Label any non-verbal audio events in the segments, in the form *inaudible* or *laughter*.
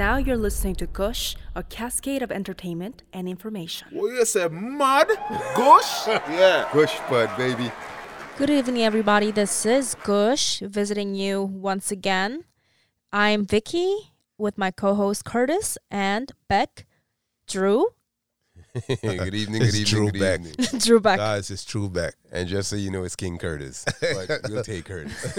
Now you're listening to Gush, a cascade of entertainment and information. What you say, mud? Gush? *laughs* yeah. Gush Bud, baby. Good evening, everybody. This is Gush visiting you once again. I'm Vicky with my co-host Curtis and Beck, Drew, *laughs* good evening, good evening, Drew good back. evening. *laughs* Drew Beck. Guys, it's true back. And just so you know, it's King Curtis. But we'll take Curtis.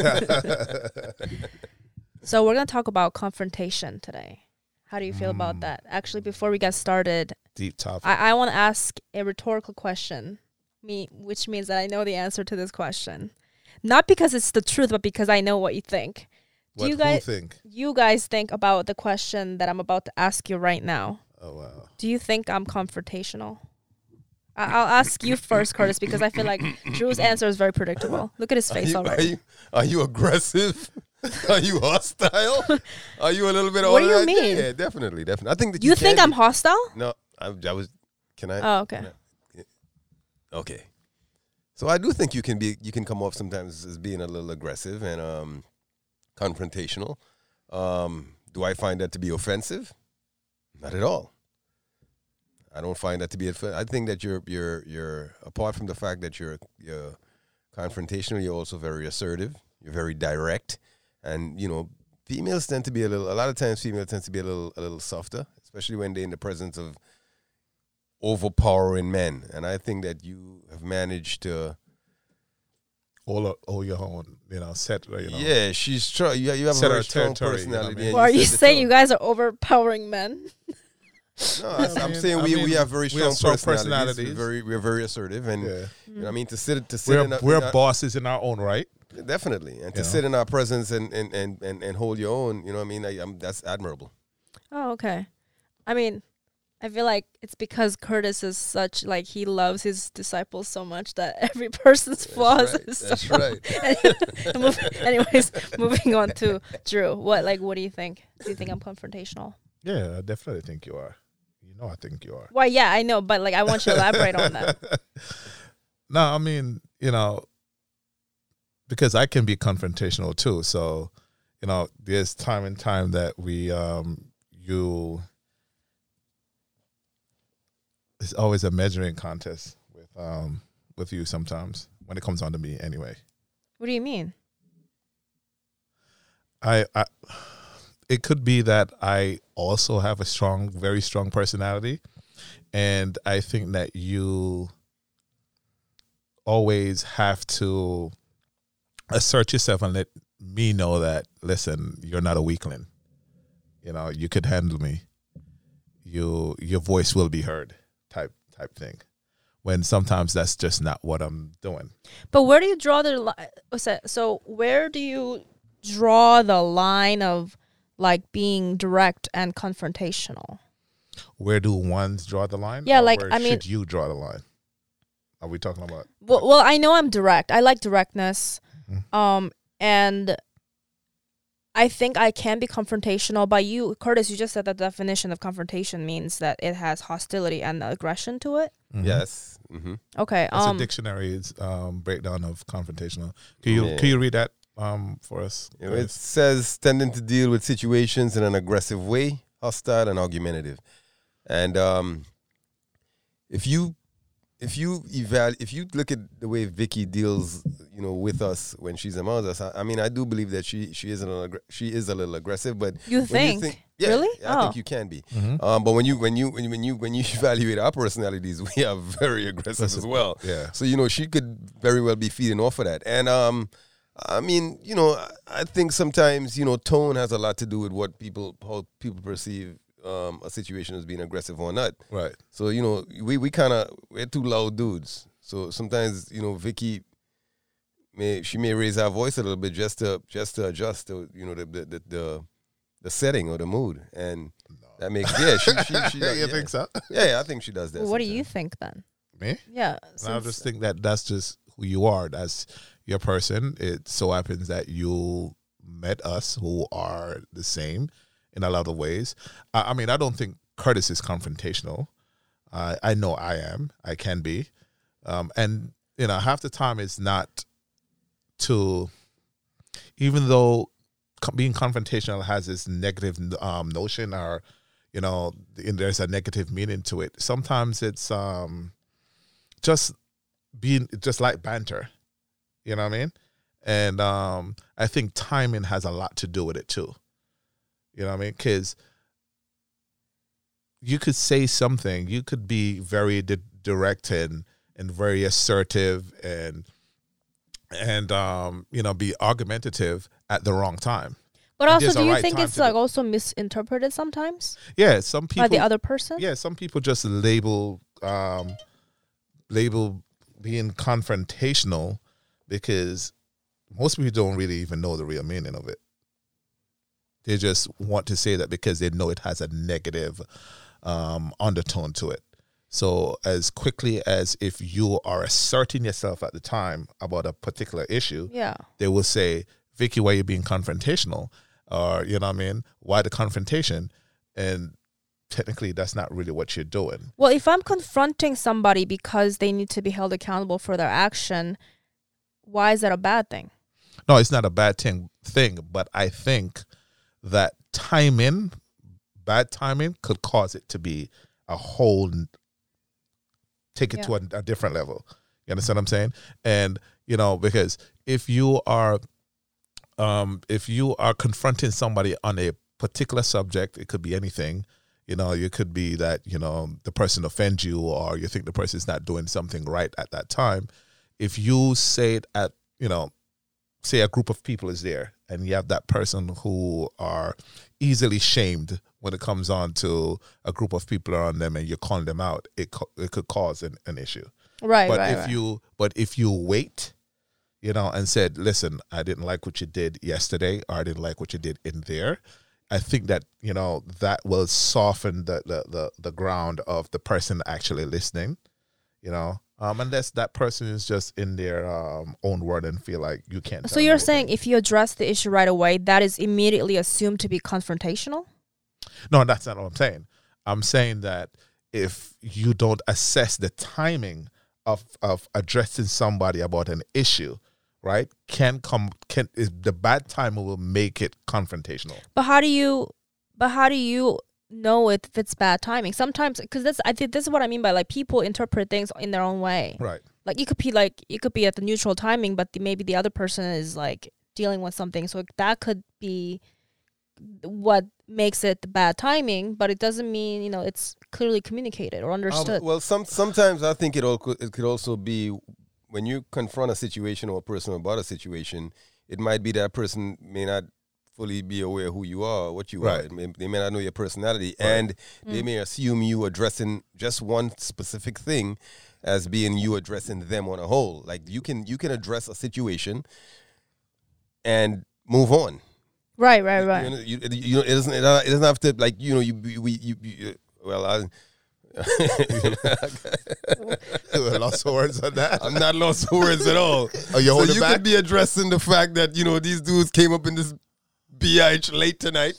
So we're gonna talk about confrontation today. How do you feel about mm. that? Actually, before we get started, Deep topic. I, I want to ask a rhetorical question, me, which means that I know the answer to this question, not because it's the truth, but because I know what you think. Do what you guys think? you guys think about the question that I'm about to ask you right now? Oh wow. Do you think I'm confrontational? I'll ask you first, Curtis, because I feel like *coughs* Drew's answer is very predictable. Look at his Are face you, are you are you aggressive? *laughs* *laughs* are you hostile? *laughs* Are you a little bit? What do you mean? Yeah, definitely, definitely. I think that you, You think I'm be- hostile? No, I, I was. Can I? Oh, okay. Okay. So I do think you can be you can come off sometimes as being a little aggressive and um confrontational. Um do I find that to be offensive? Not at all. I don't find that to be offensive. I think that you're you're you're apart from the fact that you're you're confrontational, you're also very assertive. You're very direct and you know females tend to be a little a lot of times females tend to be a little a little softer, especially when they're in the presence of overpowering men. And I think that you have managed to. All o- all your own, you know, set you know. Yeah, she's trying. You, you have a Set very our strong territory, You know I mean? well, are you set the saying you guys are overpowering men? No, I, I am mean- saying I we, mean, we have very we strong, have strong personalities. personalities. We're very we're very assertive, and Yeah. you know, I mean to sit to sit We're in a, we're in a- bosses in our own right. Definitely, and to know? sit in our presence and and, and, and and hold your own. You know, what I mean, I, I'm, that's admirable. Oh, okay. I mean, I feel like it's because Curtis is such like he loves his disciples so much that *laughs* every person's flaws right, is that's so right. *laughs* *laughs* Move- Anyways, moving on to Drew. What like what do you think? Do you think I'm confrontational? Yeah, I definitely think you are. You know, I think you are. Well, yeah, I know, but like I want you to elaborate on that. No, I mean, you know, because I can be confrontational too. So, you know, there's time and time that we um you it's always a measuring contest with um with you sometimes when it comes on to me anyway. What do you mean? I, I it could be that I also have a strong, very strong personality, and I think that you always have to assert yourself and let me know that listen, you're not a weakling. You know, you could handle me. You your voice will be heard, type type thing. When sometimes that's just not what I'm doing. But where do you draw the line? So where do you draw the line of like being direct and confrontational? Where do ones draw the line? Yeah, like, where I mean- you draw the line? Are we talking about? Well, well, I know I'm direct. I like directness. Um, and I think I can be confrontational. By you, Curtis, you just said that the definition of confrontation means that it has hostility and aggression to it. Mhm. Yes. hmm Okay. That's um, a dictionary's um, breakdown of confrontational. Can you Yeah. can you read that um, for us? You know, it says tending to deal with situations in an aggressive way, hostile and argumentative. And um, if you if you eval if you look at the way Vicky deals, you know, with us when she's among us, I, I mean, I do believe that she she is a little aggr- she is a little aggressive, but You when think? yeah, Really? yeah, I Oh. think you can be. Mhm. Um, but when you when you when you when you when you *laughs* evaluate our personalities, we are very aggressive as well. Yeah. So you know, she could very well be feeding off of that. And um, I mean, you know, I- I think sometimes you know tone has a lot to do with what people how people perceive um, a situation as being aggressive or not. Right. So you know, we we kind of we're two loud dudes. So sometimes you know, Vicky may she may raise her voice a little bit just to just to adjust to you know the the the, the, the setting or the mood, and that makes yeah she she, she *laughs* does, you yeah. think so? *laughs* Yeah, yeah, I think she does that. what do you think then? Me? Yeah. I since- just think that that's just who you are. That's your person. It so happens that you met us who are the same in a lot of ways. I, I mean, I don't think Curtis is confrontational. I I know I am. I can be, um, and you know, half the time it's not to, even though being confrontational has this negative um, notion or you know there's a negative meaning to it sometimes it's um just being just like banter you know what i mean and um i think timing has a lot to do with it too you know what i mean? Because you could say something. You could be very di- direct and and very assertive and and um you know be argumentative at the wrong time. But And also, do you right think it's like do- also misinterpreted sometimes? Yeah some people by the other person? yeah some people just label um label being confrontational because most people don't really even know the real meaning of it they just want to say that because they know it has a negative um undertone to it so as quickly as if you are asserting yourself at the time about a particular issue Yeah. they will say, Vicky, why are you being confrontational? Or, you know what I mean? Why the confrontation? And technically, that's not really what you're doing. Well, if I'm confronting somebody because they need to be held accountable for their action, why is that a bad thing? No, it's not a bad thing, thing but I think that timing, bad timing, could cause it to be a whole, take it to a, a different level. You understand what I'm saying? And, you know, because if you are, um, if you are confronting somebody on a particular subject, it could be anything. You know, it could be that you know the person offends you, or you think the person is not doing something right at that time. If you say it at, you know, say a group of people is there, and you have that person who are easily shamed when it comes on to a group of people around them, and you're calling them out, it co- it could cause an, an issue Right, but right, if right. you but if you wait you know and said listen i didn't like what you did yesterday or i didn't like what you did in there i think that you know that will soften the the the, the ground of the person actually listening you know um unless that person is just in their um own world and feel like you can't so you're saying if you address the issue right away, that is immediately assumed to be confrontational? no that's not what i'm saying. I'm saying that if you don't assess the timing of of addressing somebody about an issue right can come can is the bad time will make it confrontational. But how do you but how do you know if it's bad timing? Sometimes cuz that's I think this is what I mean by like people interpret things in their own way. right Like it could be like it could be at the neutral timing but the, maybe the other person is like dealing with something so that could be what makes it the bad timing, but it doesn't mean, you know, it's clearly communicated or Um, understood. well, some sometimes I think it all could, it could also be when you confront a situation or a person about a situation. It might be that person may not fully be aware who you are, what you are. Right. It may- they may not know your personality, and they mm. may assume you addressing just one specific thing as being you addressing them on a whole. Like you can you can address a situation and move on. right, right, right. know, you, you know, it doesn't. It doesn't have to like you know. You we you, you well, I. *laughs* lost words on that I'm not lost words at all. Oh, you so holding you back? could be addressing the fact that you know these dudes came up in this BH late tonight.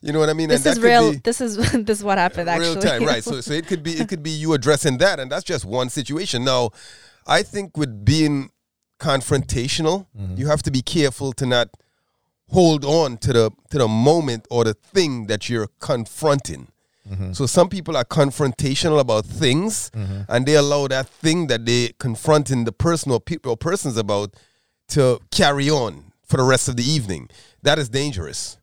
You know what I mean? This and is that could real. be this is *laughs* this is what happened actually. real time, right? *laughs* So so it could be it could be you addressing that, and that's just one situation. Now, I think with being confrontational, Mm-hmm. you have to be careful to not hold on to the to the moment or the thing that you're confronting. Mm-hmm. So some people are confrontational about things, and they allow that thing that they confronting the person or people or persons about to carry on for the rest of the evening. That is dangerous.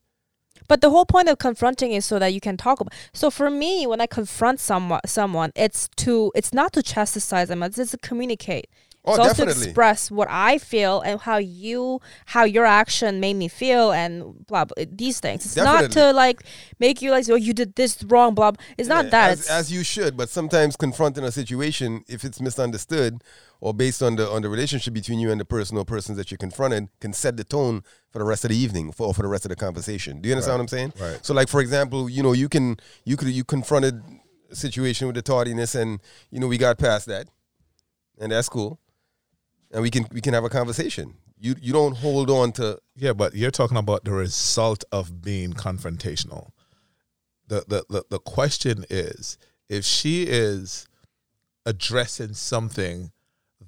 But the whole point of confronting is so that you can talk about. So for me, when I confront someone, someone, it's to it's not to chastise them. It's just to communicate. Oh, it's also to express what I feel and how you, how your action made me feel, and blah blah. These things. It's not to like make you like, oh, you did this wrong, blah. blah. It's not Yeah, that. as, as you should, but sometimes confronting a situation, if it's misunderstood or based on the on the relationship between you and the person or persons that you confronted, can set the tone for the rest of the evening for or for the rest of the conversation. Do you understand what I'm saying? Right. So, like for example, you know, you can you could you confronted a situation with the tardiness, and you know we got past that, and that's cool, and we can we can have a conversation. You you don't hold on to Yeah, but you're talking about the result of being confrontational. The the the, the question is if she is addressing something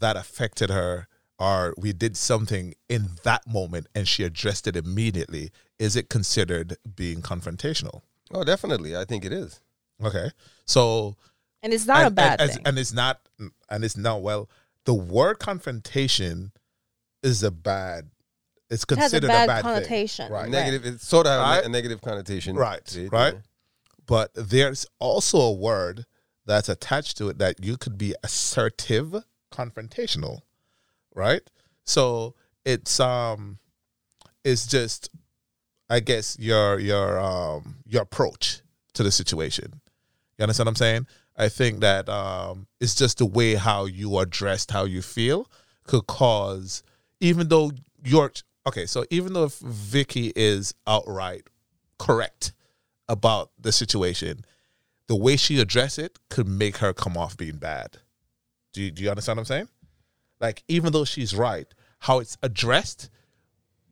that affected her or we did something in that moment and she addressed it immediately, is it considered being confrontational? Oh, definitely. I think it is. Okay, so And it's not a and, bad and, thing. and it's not and it's not well. The word confrontation is a bad. It's it has a considered bad, a bad thing. connotation. Right. Negative. It sort of have a Right. a negative connotation. Right, to right. yeah. but there's also a word that's attached to it that you could be assertive confrontational right? So it's um it's just i guess your your um your approach to the situation. You understand what i'm saying? I think that um it's just the way how you are dressed, how you feel could cause even though you're okay so even though if vicky is outright correct about the situation, the way she addressed it could make her come off being bad. Do you, do you understand what I'm saying? Like, even though she's right, how it's addressed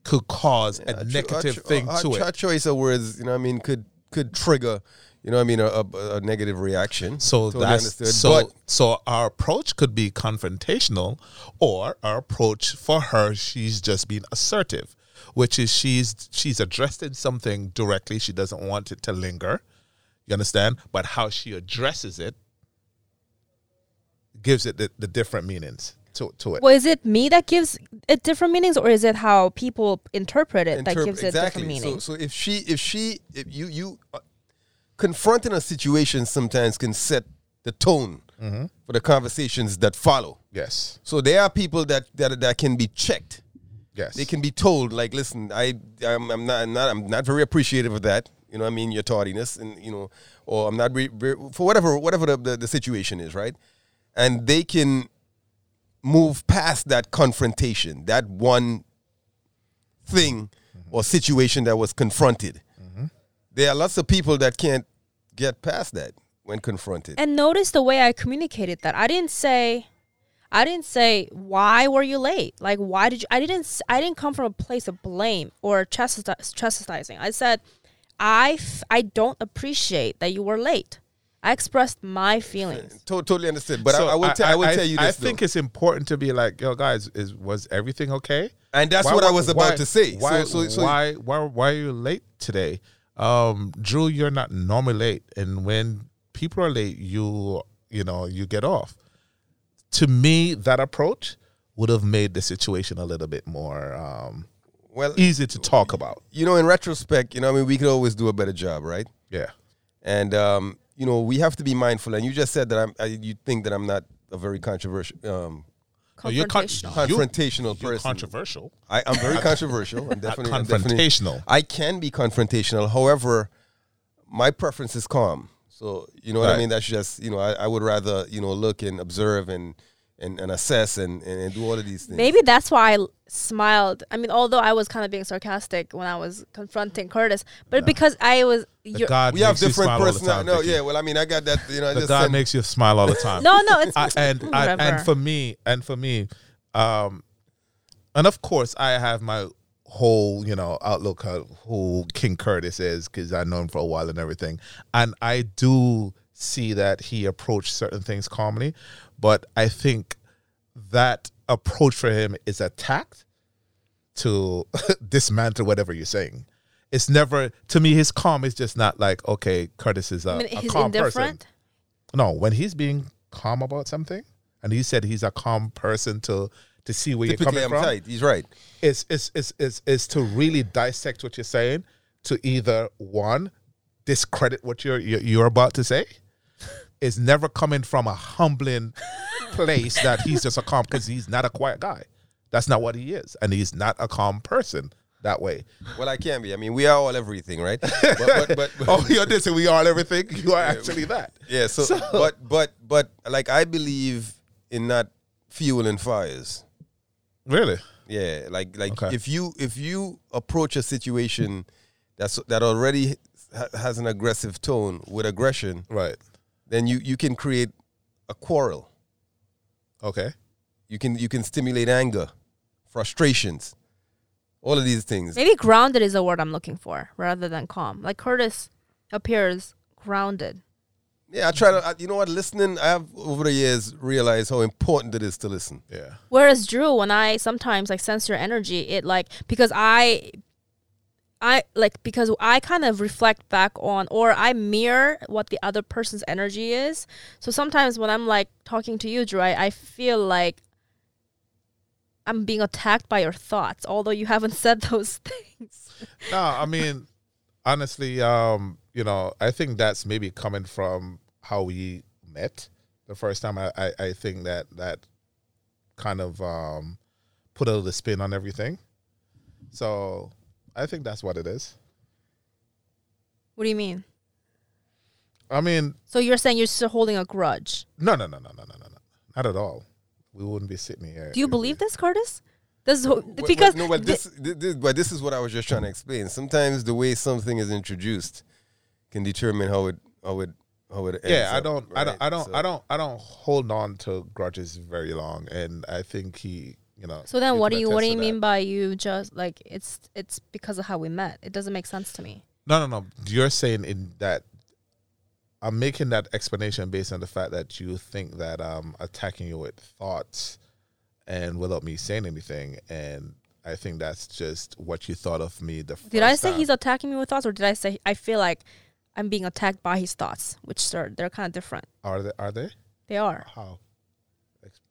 could cause a cho- negative cho- thing a to it. choice of words, you know, what I mean, could could trigger, you know, what I mean, a, negative reaction. So Totally that's understood. so. but so our approach could be confrontational, or our approach for her, she's just being assertive, which is she's she's addressing something directly. She doesn't want it to linger. You understand? But how she addresses it gives it the, the different meanings to to it. Well, is it me that gives it different meanings, or is it how people interpret it that interp- gives it different meanings? So, so if she, if she, if you, you uh, confronting a situation sometimes can set the tone Mm-hmm. for the conversations that follow. yes, So there are people that that that can be checked. yes, They can be told, like, listen, I, I'm, I'm not, I'm not, I'm not very appreciative of that. You know, what I mean, your tardiness, and you know, or I'm not re- re- for whatever, whatever the, the, the situation is, right? And they can move past that confrontation, that one thing or situation that was confronted. There are lots of people that can't get past that when confronted. And notice the way I communicated that. I didn't say, I didn't say why were you late. Like why did you? I didn't. I didn't come from a place of blame or chastisi- chastising. I said, I f- I don't appreciate that you were late. I expressed my feelings. To- totally understood. But So I, I will, tell I tell you this. I think though. it's important to be like, yo, guys, is was everything okay? and that's Why- what I why- was about why- to say. Why, so, so, so why, why, why are you late today? Um, Drew, you're not normally late, and when people are late, you, you know, you get off. To me, that approach would have made the situation a little bit more um, well, easy to talk about. you know, in retrospect, you know, I mean, we could always do a better job, right? Yeah, And um, you know, we have to be mindful. And you just said that I'm. I, you think that I'm not a very controversial, um, No, you're con- Confrontational. You- confrontational you're person. controversial. I, I'm very controversial. I'm *laughs* definitely I'm definitely- confrontational. I can be confrontational. However, my preference is calm. So you know what I mean. That's just you know I, I would rather you know look and observe and and, and assess and, and, and do all of these things. Maybe that's why I l- smiled. I mean, although I was kind of being sarcastic when I was confronting Curtis, but because I was. The You're, God we have makes you different smile all the personalities. No, yeah. Well, I mean, I got that. You know, The just God sent- makes you smile all the time. *laughs* no, no, it's I, and, and and for me and for me um and of course i have my whole you know outlook of who king curtis is because i know him for a while and everything and i do see that he approached certain things calmly but i think that approach for him is a tact to *laughs* dismantle whatever you're saying it's never to me his calm is just not like okay curtis is a, I mean, a he's calm person no, when he's being calm about something, and he said he's a calm person to to see where Typically, you're I'm coming from. tight. He's right. It's is is is is to really dissect what you're saying to either one discredit what you're you're, you're about to say. Is never coming from a humbling place that he's just a calm because he's not a quiet guy. That's not what he is, and he's not a calm person that way. Well, I can be. I mean, we are all everything, right? *laughs* But, but, but, but oh, you're this, and we are everything. You are actually that. yeah. So, So- but, but, but, like, I believe in not fueling fires. Really? Yeah, like, like Okay. if you if you approach a situation that's that already ha- has an aggressive tone with aggression, Right. Then you you can create a quarrel. Okay. You can you can stimulate anger, frustrations, all of these things. Maybe grounded is the word I'm looking for rather than calm. Like Curtis appears grounded. Yeah, I try to. I, you know what? Listening, I have over the years realized how important it is to listen. Yeah. Whereas Drew, when I sometimes like sense your energy, it like because I I like because I kind of reflect back on or I mirror what the other person's energy is. So sometimes when I'm like talking to you, Drew, I, I feel like I'm being attacked by your thoughts, although you haven't *laughs* said those things. No, I mean, honestly, um, you know, I think that's maybe coming from how we met the first time. I, I, I think that that kind of um, put a little spin on everything. So I think that's what it is. What do you mean? I mean, so you're saying you're still holding a grudge? No, no, no, no, no, no, no, not at all. We wouldn't be sitting here. Do you believe we, this, Curtis? This is because no, but this, this, but this is what I was just trying to explain. Sometimes the way something is introduced can determine how it how it how it Yeah, I don't, up, right? I don't, I don't, so. I don't, I don't hold on to grudges very long, and I think he you know. so then what do you what do you that. mean by you just like it's it's because of how we met? It doesn't make sense to me. No, no, no. You're saying in that I'm making that explanation based on the fact that you think that I'm attacking you with thoughts and without me saying anything. And I think that's just what you thought of me the Did I say time. he's attacking me with thoughts, or did I say I feel like I'm being attacked by his thoughts, which are they're kind of different. Are they? Are they? They are How?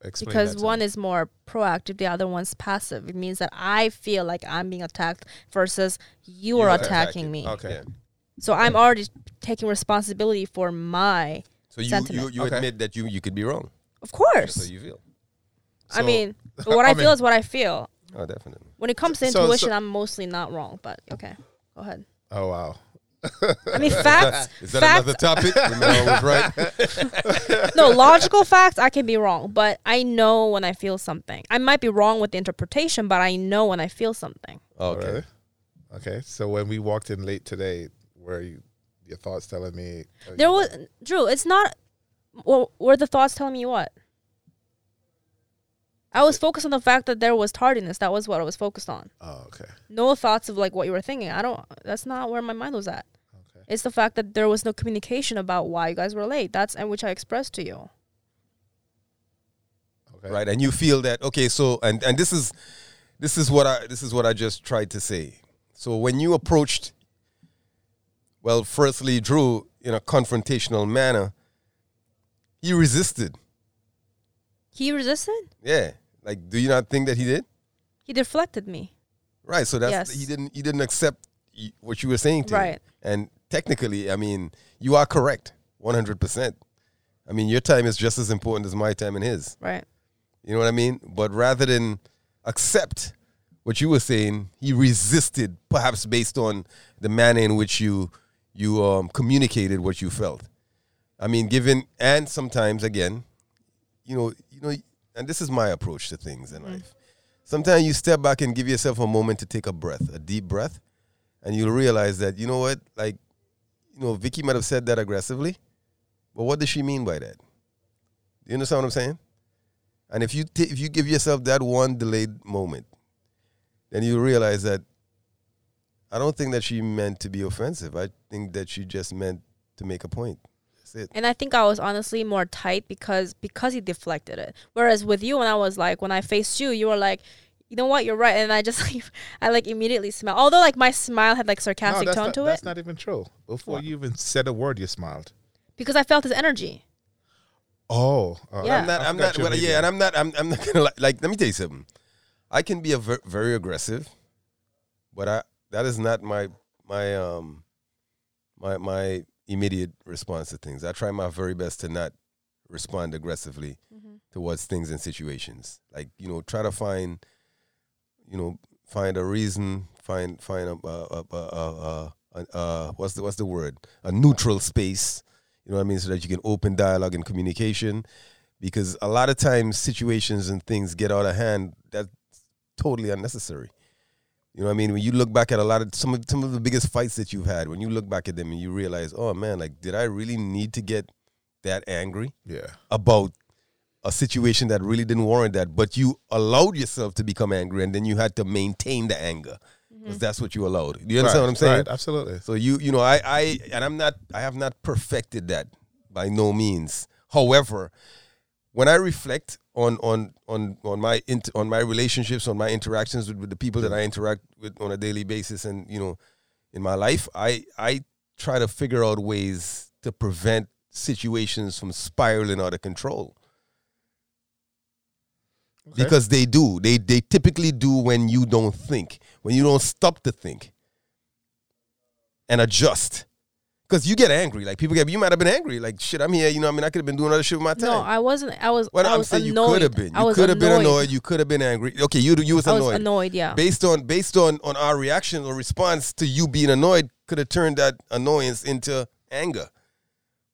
Ex- explain because that to one me. is more proactive, the other one's passive. It means that I feel like I'm being attacked versus you You're are attacking. attacking me. Okay. Yeah. So I'm already taking responsibility for my, So you you, Sentiment. you Okay. admit that you you could be wrong. of course. how you feel. I mean, *laughs* what I, I feel mean- is what I feel. Oh, definitely. When it comes to So- so- intuition, I'm mostly not wrong. But okay, go ahead. Oh wow. I mean, facts. *laughs* Is that facts another topic? Remember right. *laughs* no logical facts i can be wrong but i know when i feel something i might be wrong with the interpretation but i know when i feel something Okay. Alright. Okay. So when we walked in late today, were you, your thoughts telling me? uh, there you- was drew it's not well, were the thoughts telling me what i was focused on the fact that there was tardiness. That was what i was focused on. Oh, okay. no thoughts of like what you were thinking. I don't that's not where my mind was at. Okay. it's the fact that there was no communication about why you guys were late. That's and which i expressed to you. Okay. right and you feel that okay so and and this is this is what i this is what i just tried to say. So when you approached well firstly drew in a confrontational manner he resisted he resisted yeah like do you not think that he did he deflected me right so that's Yes. he didn't he didn't accept what you were saying to him. Right. and technically i mean you are correct 100% i mean your time is just as important as my time and his right You know what I mean? But rather than accept what you were saying, he resisted, perhaps based on the manner in which you you um, communicated what you felt. I mean, given and sometimes again, you know, you know, and this is my approach to things in mm. life. Sometimes you step back and give yourself a moment to take a breath, a deep breath, and you'll realize that you know what, like, you know, Vicky might have said that aggressively, but what does she mean by that? Do you understand what I'm saying? And if you t- if you give yourself that one delayed moment, then you realize that I don't think that she meant to be offensive. I think that she just meant to make a point. That's it. And I think I was honestly more tight because because he deflected it. Whereas with you, when I was like, when I faced you, you were like, you know what, you're right, and I just *laughs* like, I like immediately smiled. Although like my smile had like sarcastic that's tone not, to that's it That's not even true. Before What? you even said a word, you smiled. because I felt his energy. Oh, uh, Yeah. I'm not. I I'm not. Well, yeah, and I'm not. I'm. I'm not gonna like, like. Let me tell you something. I can be a ver- very aggressive, but I that is not my my um my my immediate response to things. I try my very best to not respond aggressively mm-hmm. towards things and situations. Like you know, try to find you know find a reason, find find a a a, a, a, a, a what's the what's the word a neutral space. You know what I mean, so that you can open dialogue and communication. Because a lot of times situations and things get out of hand. That's totally unnecessary. You know what I mean? When you look back at a lot of some of some of the biggest fights that you've had, when you look back at them and you realize, oh man, like did I really need to get that angry yeah. about a situation that really didn't warrant that, but you allowed yourself to become angry and then you had to maintain the anger because mm-hmm. that's what you allowed. Do you understand Right, what I'm saying? Right, absolutely. So you you know I I and I'm not I have not perfected that by no means. However, when I reflect on on on on my int- on my relationships, on my interactions with, with the people that I interact with on a daily basis, and you know in my life, I I try to figure out ways to prevent situations from spiraling out of control. Okay. Because they do. They they typically do when you don't think, when you don't stop to think and adjust. Because you get angry. Like people get you might have been angry. Like shit, I'm here, you know, what I mean I could have been doing other shit with my time. No, I wasn't. I was. Well, I I'm was saying you could have been. You could have been annoyed. annoyed. You could have been angry. Okay, you you was annoyed. I was annoyed. annoyed. Yeah. Based on based on on our reaction or response to you being annoyed, could have turned that annoyance into anger.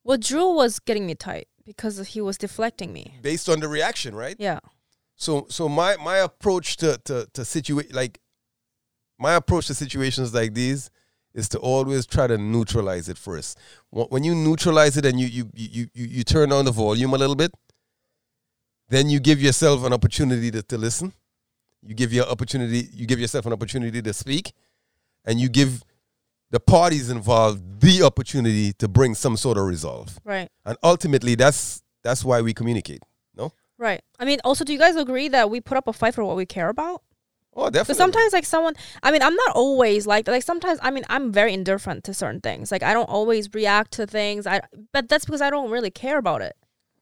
Well, Drew was getting me tight because he was deflecting me. Based on the reaction, right? Yeah. So so my my approach to to to situate like my approach to situations like these is to always try to neutralize it first. When you neutralize it and you you you you, you turn down the volume a little bit, then you give yourself an opportunity to, to listen. You give your opportunity. You give yourself an opportunity to speak, and you give the parties involved the opportunity to bring some sort of resolve. Right. And ultimately, that's that's why we communicate. No. Right. I mean, also, do you guys agree that we put up a fight for what we care about? Oh, definitely. Because sometimes, like someone, I mean, I'm not always like like sometimes. I mean, I'm very indifferent to certain things. Like I don't always react to things. I but that's because I don't really care about it.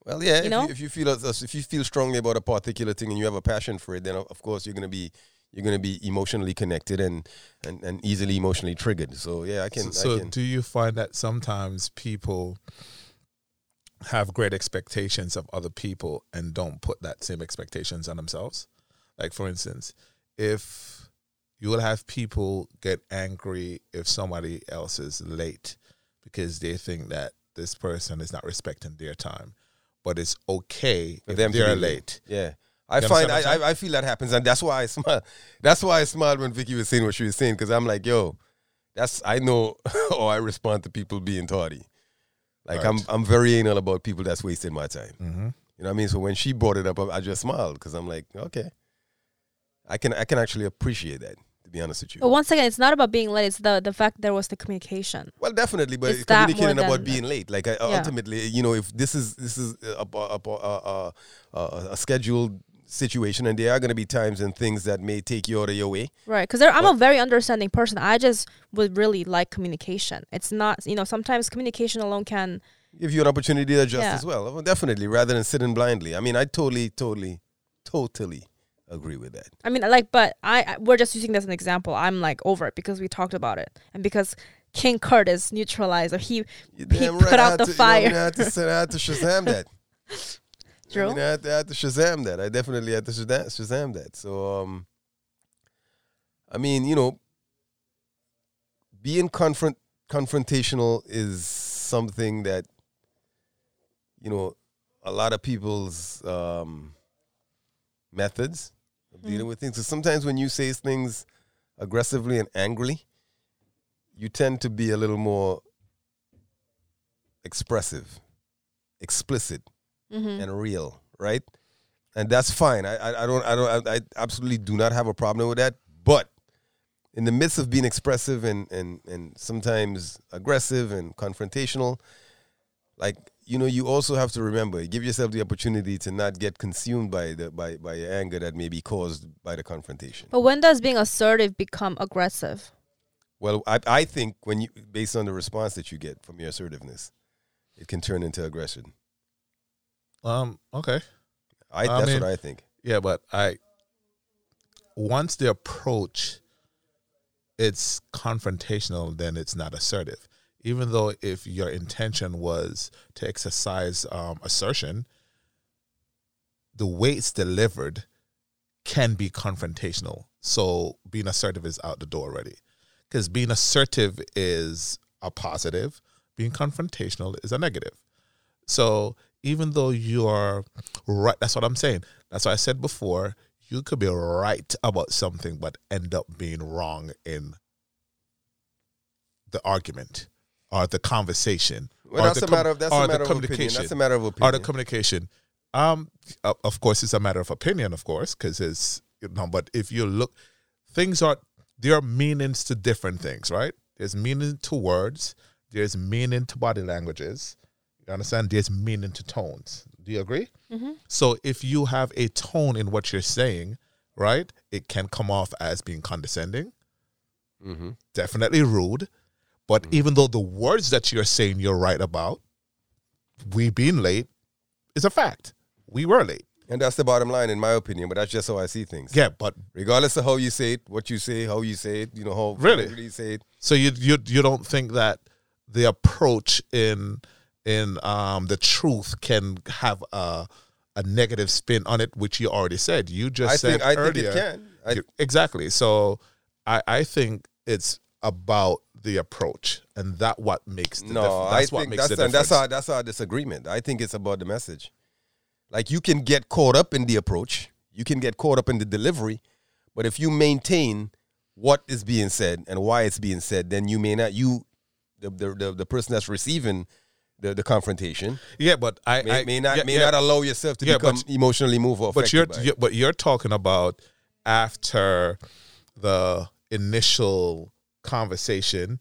Well, yeah. You if, know? you, if you feel as- if you feel strongly about a particular thing and you have a passion for it, then of course you're gonna be you're gonna be emotionally connected and and, and easily emotionally triggered. So yeah, I can. So, so I can. do you find that sometimes people have great expectations of other people and don't put that same expectations on themselves? Like for instance, if you will have people get angry if somebody else is late because they think that this person is not respecting their time, but it's okay For if them they're late. Yeah. I You find I, I feel that happens and that's why I smile. *laughs* That's why I smiled when Vicky was saying what she was saying because I'm like, yo, that's I know *laughs* how I respond to people being tardy. Like I'm I'm very anal about people that's wasting my time. Mm-hmm. You know what I mean? So when she brought it up, I just smiled because I'm like, okay, I can I can actually appreciate that. To be honest with you. But once again, it's not about being late. It's the the fact there was the communication. Well, definitely, but It's communicating about being late, like I, Yeah. ultimately, you know, if this is this is a a, a, a, a, a scheduled situation, and there are going to be times and things that may take you out of your way. Right, because I'm a very understanding person. I just would really like communication. It's not, you know, sometimes communication alone can. Give you an opportunity to adjust Yeah. as well. Well, Definitely, rather than sitting blindly. I mean, I totally, totally, totally agree with that. I mean, like, but I, I we're just using this as an example. I'm like over it because we talked about it, and because King Curtis neutralized, or he He damn put out the to, you know, I, mean, fire. I had to, I had to Shazam that. *laughs* Drew. I mean, I had, to, I had to Shazam that. I definitely had to Shazam, Shazam that. So, um, I mean, you know, being confront confrontational is something that, you know, a lot of people's um, methods dealing with things. So sometimes when you say things aggressively and angrily, you tend to be a little more expressive, explicit Mhm. and real, right? And that's fine. I, I, I don't, I don't, I, I absolutely do not have a problem with that. But in the midst of being expressive and and and sometimes aggressive and confrontational, like you know, you also have to remember, give yourself the opportunity to not get consumed by the by by your anger that may be caused by the confrontation. But when does being assertive become aggressive? Well, I, I think when you, based on the response that you get from your assertiveness, it can turn into aggression. Um. Okay. I, I that's mean- what I think. Yeah, but I once the approach it's confrontational, then it's not assertive. Even though if your intention was to exercise um, assertion, the way it's delivered can be confrontational. So being assertive is out the door already. Because being assertive is a positive, being confrontational is a negative. So even though you're right, that's what I'm saying. That's what I said before. You could be right about something, but end up being wrong in the argument or the conversation. Well, or that's the a com- matter of that's a matter of opinion. communication. That's a matter of or opinion. the communication. Um, of course, it's a matter of opinion, of course, because it's you know. But if you look, things are there are meanings to different things, right? There's meaning to words. There's meaning to body languages. You understand? There's meaning to tones. Do you agree? Mhm. So if you have a tone in what you're saying, right, it can come off as being condescending, Mm-hmm. definitely rude. But even though the words that you're saying you're right about, we being late is a fact. We were late. And that's the bottom line, in my opinion. But that's just how I see things. Yeah, but Regardless of how you say it, what you say, how you say it, you know, how Really? you say it. so you you you don't think that the approach in in um the truth can have a a negative spin on it, which you already said. You just I said think I earlier. think it can. I, exactly. So I I think it's about the approach, and that what makes the no, I that's what think makes that's the and that's our that's our disagreement. I think it's about the message. Like you can get caught up in the approach, you can get caught up in the delivery, but if you maintain what is being said and why it's being said, then you may not you the the the, the person that's receiving the, the confrontation yeah, but I may, I, may not yeah, may yeah. not allow yourself to Yeah, become but- emotionally moved or but you're, it. but you're talking about after the initial conversation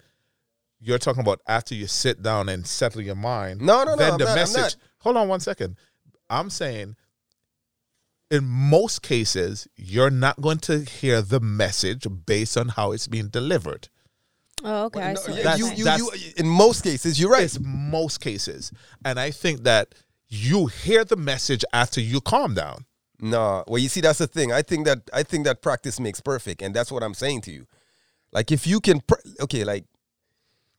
you're talking about after you sit down and settle your mind No, no, no, then I'm the not- message hold on one second i'm saying in most cases you're not going to hear the message based on how it's being delivered Oh, okay. I No, see. That's- you, you're you, that's- you, in most cases, you're right. it's most cases and i think that you hear the message after you calm down No, well, you see, that's the thing. I think that I think that practice makes perfect, and that's what I'm saying to you. Like, if you can, pr- okay, like,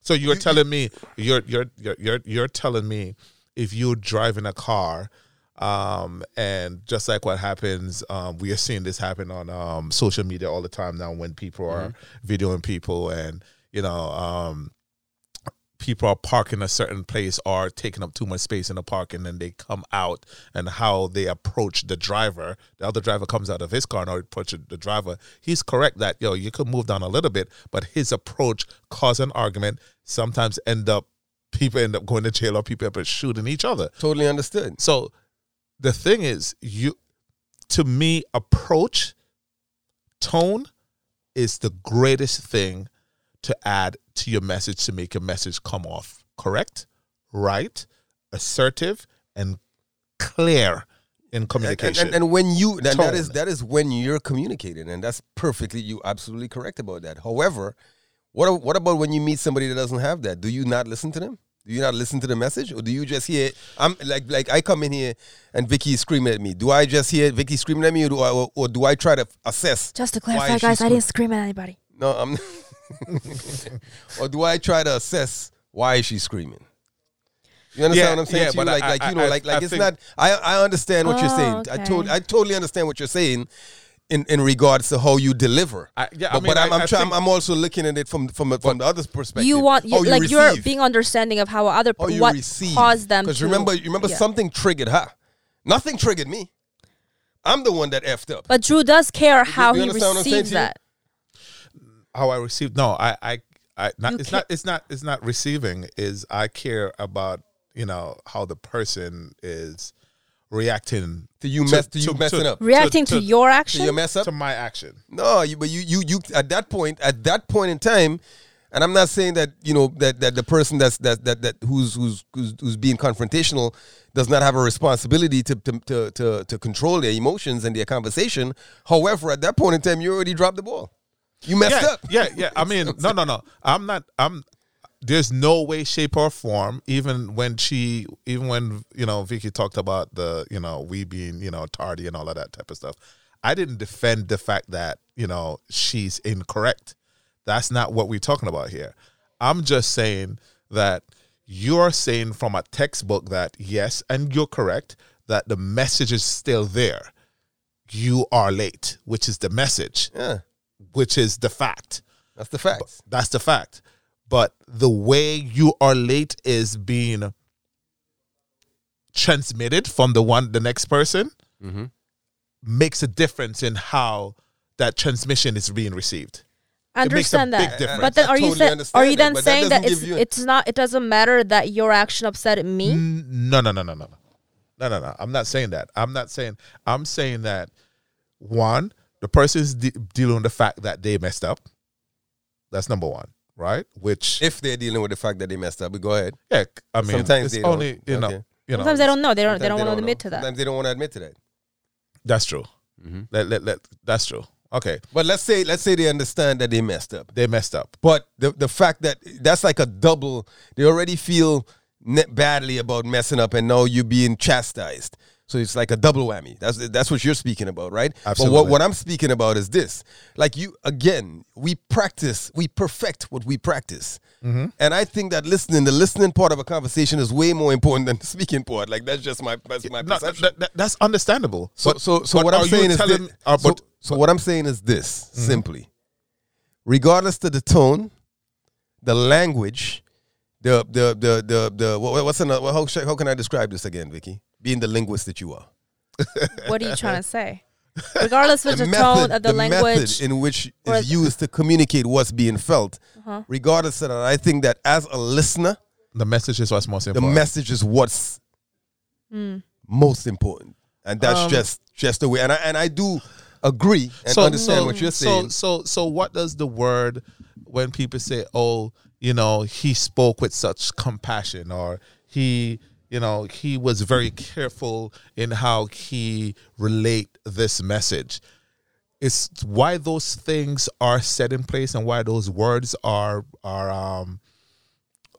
So you're telling me you're you're you're you're you're telling me if you're driving a car, um, and just like what happens, um, we are seeing this happen on um, social media all the time now when people are videoing people and you know um, people are parking a certain place or taking up too much space in the park and then they come out and how they approach the driver. The other driver comes out of his car and approach the driver. He's correct that yo you could move down a little bit but his approach cause an argument. Sometimes end up people end up going to jail or people end up shooting each other. Totally understood. so the thing is, you to me, approach tone is the greatest thing to add to your message to make your message come off correct, right, assertive, and clear in communication. and, and when you, and that Tone. is that is when you're communicating, and that's perfectly, you absolutely correct about that. However, what what about when you meet somebody that doesn't have that? Do you not listen to them? Do you not listen to the message, or do you just hear? I'm like like I come in here and Vicky is screaming at me. Do I just hear Vicky screaming at me, or do I or, or do I try to assess? Just to clarify, guys, I didn't scream at anybody. No, I'm. *laughs* *laughs* or do I try to assess why is she screaming? You understand Yeah, what I'm saying? yeah, to but like, I- like I- you know, I- like, like I it's think- not. I, I understand what you're Oh, saying. I told, I totally understand what you're saying, in, in regards to how you deliver. I- yeah, I but, mean, but I'm, I- I'm, I trying, think- I'm also looking at it from from from the other perspective. you want you, how like you're being understanding of how other how you what receive. caused them Because remember, you remember yeah. something triggered her. Nothing triggered me. I'm the one that effed up. But Drew does care how you he understand what I'm saying receives that. How I receive. No, I, I, I. Not, it's ca- not. It's not. It's not receiving. Is I care about you know how the person is reacting to you mess, to, you messing up, Reacting to, to- your to action. your mess up. to my action. No, you, but you, you, you at that point, at that point in time, and I'm not saying that you know that, that the person that's that that that who's who's who's, who's being confrontational does not have a responsibility to to, to to to control their emotions and their conversation. However, at that point in time, you already dropped the ball. You messed yeah, up. Yeah, yeah. I mean, no, no, no. I'm not. I'm. There's no way, shape, or form. Even when she, even when you know, Vicky talked about the, you know, we being, you know, tardy and all of that type of stuff. I didn't defend the fact that you know she's incorrect. That's not what we're talking about here. I'm just saying that you're saying from a textbook that yes, and you're correct that the message is still there. You are late, which is the message Yeah, which is the fact. that's the facts. That's the fact. But the way you are late is being transmitted from the one the next person Mm-hmm. makes a difference in how that transmission is being received. I It makes a understand big that. difference. But then are you totally saying understand are you then but that saying that doesn't it's give it's not it doesn't matter that your action upset me? No, no, no, no, no, no, no, no, no. I'm not saying that. I'm not saying. I'm saying that one, the person is de- dealing with the fact that they messed up. That's number one, right? Which, If they're dealing with the fact that they messed up, we go ahead. yeah, I mean, Sometimes it's they don't. only you know, Okay. you know, Sometimes they don't know. They don't they don't want to know. admit to that. Sometimes they don't want to admit to that. That's true. Mm-hmm. Let, let, let, that's true. Okay, But let's say let's say they understand that they messed up. they messed up. But the the fact that that's like a double, they already feel badly about messing up, and now you're being chastised. So it's like a double whammy. That's that's what you're speaking about, right? Absolutely. But what, what I'm speaking about is this: like you again, we practice, we perfect what we practice, Mm-hmm. and I think that listening, the listening part of a conversation, is way more important than the speaking part. Like that's just my that's my No, perception. that- that- that's understandable. So, But- so, so but what I'm saying is telling- this, uh, so, but- so what I'm saying is this simply, regardless to the tone, the language, the the the the the what, what's another, how how can I describe this again, Vicky? Being the linguist that you are, *laughs* What are you trying to say? *laughs* Regardless of the, tone of the, language. method in which is the- used to communicate what's being felt, Uh-huh. regardless of that, I think that as a listener, the message is what's most important. the message is what's Hmm. most important, and that's Um, just just the way. And I and I do agree and understand what you're saying. So, so, so, what does the word when people say, "Oh, you know, he spoke with such compassion," or he, you know, he was very careful in how he relate this message? It's why those things are set in place and why those words are are um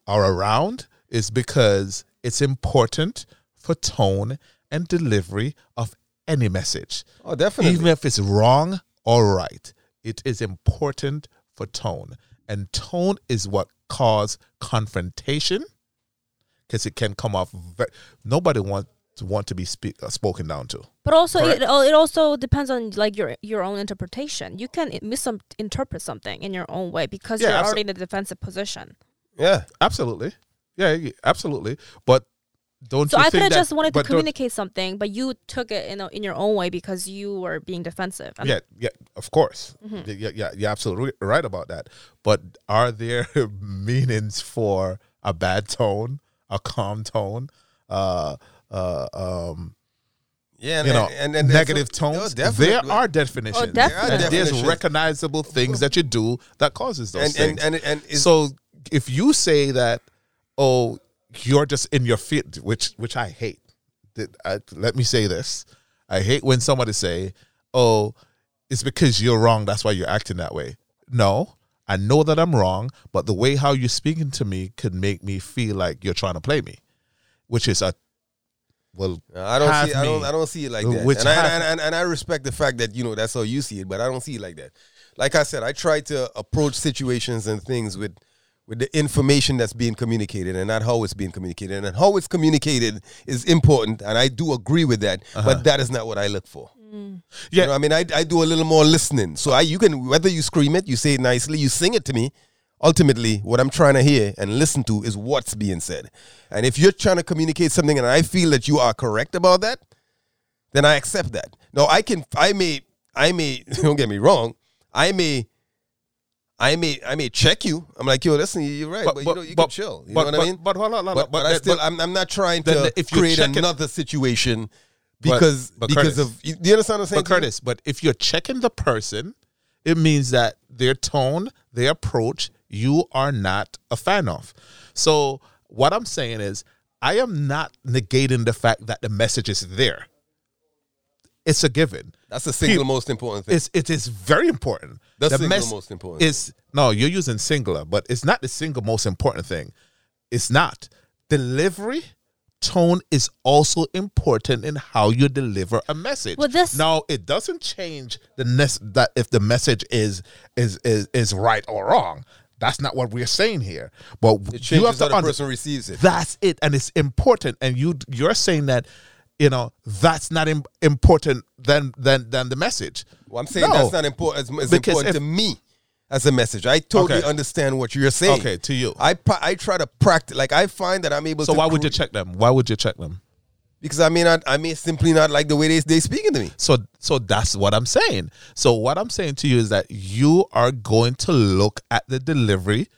are around is because it's important for tone and delivery of any message. oh, definitely. Even if it's wrong or right, it is important for tone. And tone is what cause confrontation because it can come off. Ve- nobody wants to want to be speak, uh, spoken down to. But also, Correct. it, it also depends on like your your own interpretation. You can misinterpret something in your own way because Yeah, you're abso- already in a defensive position. yeah. Absolutely, yeah, absolutely. But don't So I could have just wanted to communicate something, but you took it in a, in your own way because you were being defensive. Yeah, yeah, of course. Mm-hmm. Yeah, yeah, you're absolutely right about that. But are there *laughs* meanings for a bad tone, a calm tone, uh, uh, um, Yeah, and, you know, and, and, and negative so- tones? no, there are definitions. Oh, definitely. And there's recognizable things that you do that causes those and, things. and and and is, so if you say that, oh, you're just in your feet, which which I hate. I, let me say this: I hate when somebody say, "Oh, it's because you're wrong. That's why you're acting that way." No, I know that I'm wrong, but the way how you're speaking to me could make me feel like you're trying to play me, which is a well. Uh, I don't see. I don't. I don't see it like uh, that. And, I, and, and, and I respect the fact that you know that's how you see it, but I don't see it like that. Like I said, I try to approach situations and things with with the information that's being communicated and not how it's being communicated. And how it's communicated is important, and I do agree with that. But uh-huh. that is not what I look for. Mm. Yeah. You know, I mean, I, I do a little more listening. So I, you can whether you scream it, you say it nicely, you sing it to me. Ultimately, what I'm trying to hear and listen to is what's being said. And if you're trying to communicate something and I feel that you are correct about that, then I accept that. No, I can. I may. I may. *laughs* Don't get me wrong. I may. I may. I may check you. I'm like, yo, listen, you're right, but, you know, you can chill. You but, know what but, I mean? But hold on, hold on, but, but, I that- still, I'm, I'm not trying to if create check it- another situation But- because but because Curtis- of. you- you understand what I'm saying? But? Curtis, but if you're checking the person, it means that their tone, their approach, you are not a fan of. So what I'm saying is, I am not negating the fact that the message is there. It's a given. That's the single Pe- most important thing. It's it is very important. That's the single most important. Is no, you're using singular, but it's not the single most important thing. It's not. Delivery tone is also important in how you deliver a message. Well, this- now it doesn't change the nes- that if the message is is is is right or wrong. That's not what we're saying here. But It you have to how the under- person receives it. that's it, and it's important. And you you're saying that you know that's not Im- important than than than the message. Well, I'm saying No. that's not important. It's, it's Because important if- to me as a message. I totally Okay. understand what you're saying. Okay, to you. I I try to practice. Like I find that I'm able. To So why would you check them? Why would you check them? Because I may not. I may simply not like the way they they speaking to me. So so that's what I'm saying. So what I'm saying to you is that you are going to look at the delivery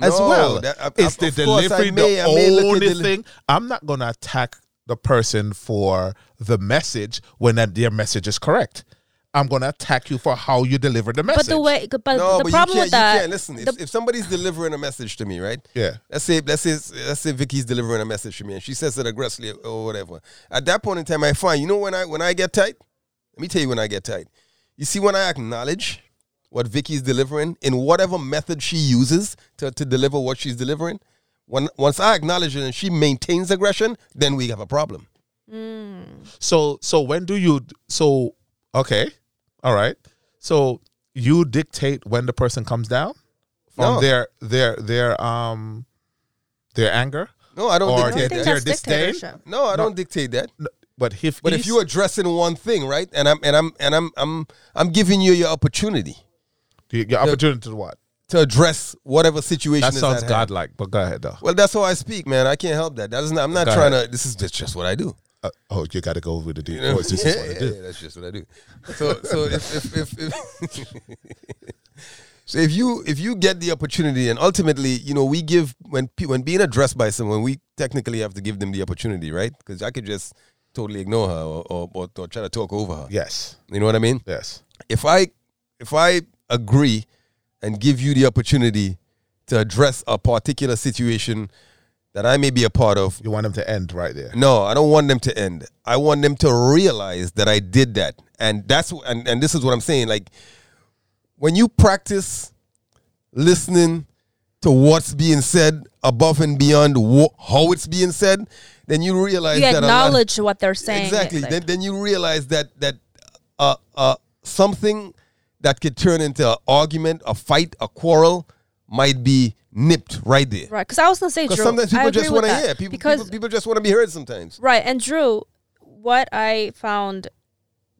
as No, well. that- of- is of the delivery may- the I may look at only deli- thing? I'm not going to attack the person for the message when that their message is correct. I'm going to attack you for how you deliver the message. But the way, but No, the but problem you with can't. that, you can't listen. the- If, if somebody's delivering a message to me, right? Yeah. Let's say let's say let's say Vicky's delivering a message to me and she says it aggressively or whatever. At that point in time, I find you know when I when I get tight. Let me tell you when I get tight. You see, when I acknowledge what Vicky's delivering in whatever method she uses to, to deliver what she's delivering, when once I acknowledge it and she maintains aggression, then we have a problem. Hmm. So so when do you so okay, all right. So you dictate when the person comes down from No. their their their um their anger. No, I don't Or dictate think that. Their disdain? No, I No. don't dictate that. No, But if But if you're addressing one thing, right, and I'm and I'm and I'm I'm I'm giving you your opportunity your, your opportunity to what? to address whatever situation. That is sounds at hand. godlike, but go ahead though. Well, that's how I speak, man. I can't help that. That is not, I'm not Go trying to. This is just, just what I do. Uh, oh, you got to go over the deep You know? voice. This yeah, is what I *laughs* yeah, do. yeah, that's just what I do. So, so if, if, if, if *laughs* so if you if you get the opportunity, and ultimately, you know, we give when when being addressed by someone, we technically have to give them the opportunity, right? Because I could just totally ignore her or, or, or, or try to talk over her. Yes, You know what I mean? yes. if I if I agree and give you the opportunity to address a particular situation that I may be a part of, You want them to end right there. no, I don't want them to end. I want them to realize that I did that, and that's and and this is what I'm saying. Like when you practice listening to what's being said above and beyond wh- how it's being said, then you realize You that a lot- acknowledge what they're saying. Exactly. like- then, then you realize that that uh, uh, something that could turn into an argument, a fight, a quarrel might be nipped right there. right. Because I was gonna say, Because Drew, sometimes I people agree just want to hear. People, because people, people just want to be heard sometimes. Right. And Drew, what I found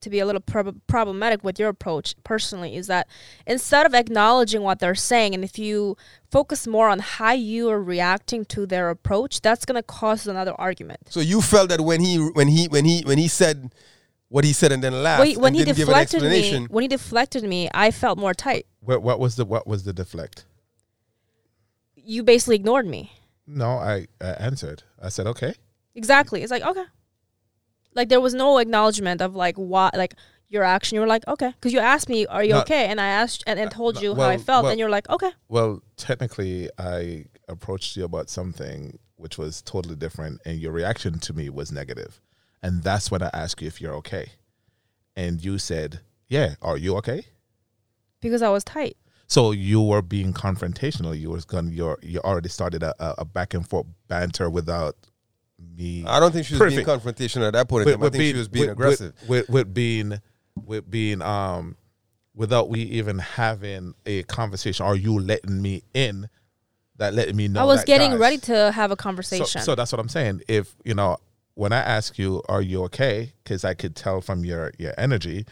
to be a little prob- problematic with your approach personally is that instead of acknowledging what they're saying, and if you focus more on how you are reacting to their approach, that's going to cause another argument. So you felt that when he when he when he when he said what he said and then laughed When, when and he didn't give an deflected me, when he deflected me, I felt more tight. What, what was the what was the deflect? You basically ignored me. No, I, I answered. I said okay. Exactly. It's like okay. Like there was no acknowledgement of like why, like your action. You were like okay because you asked me, "Are you No. okay?" And I asked and, and told no, you how I felt, well- and you're like okay. Well, technically, I approached you about something which was totally different, and your reaction to me was negative, and that's when I asked you if you're okay, and you said, "Yeah, are you okay?" Because I was tight. So you were being confrontational. You was going. You you already started a, a, a back and forth banter without me. I don't think she was being confrontational at that point in time. I think she was being with- aggressive. with, with, with being with being um without we even having a conversation. Are you letting me in? That letting me know. I was that, getting guys, ready to have a So, conversation. so that's what I'm saying. If you know, when I ask you, "Are you okay?" Because I could tell from your your energy,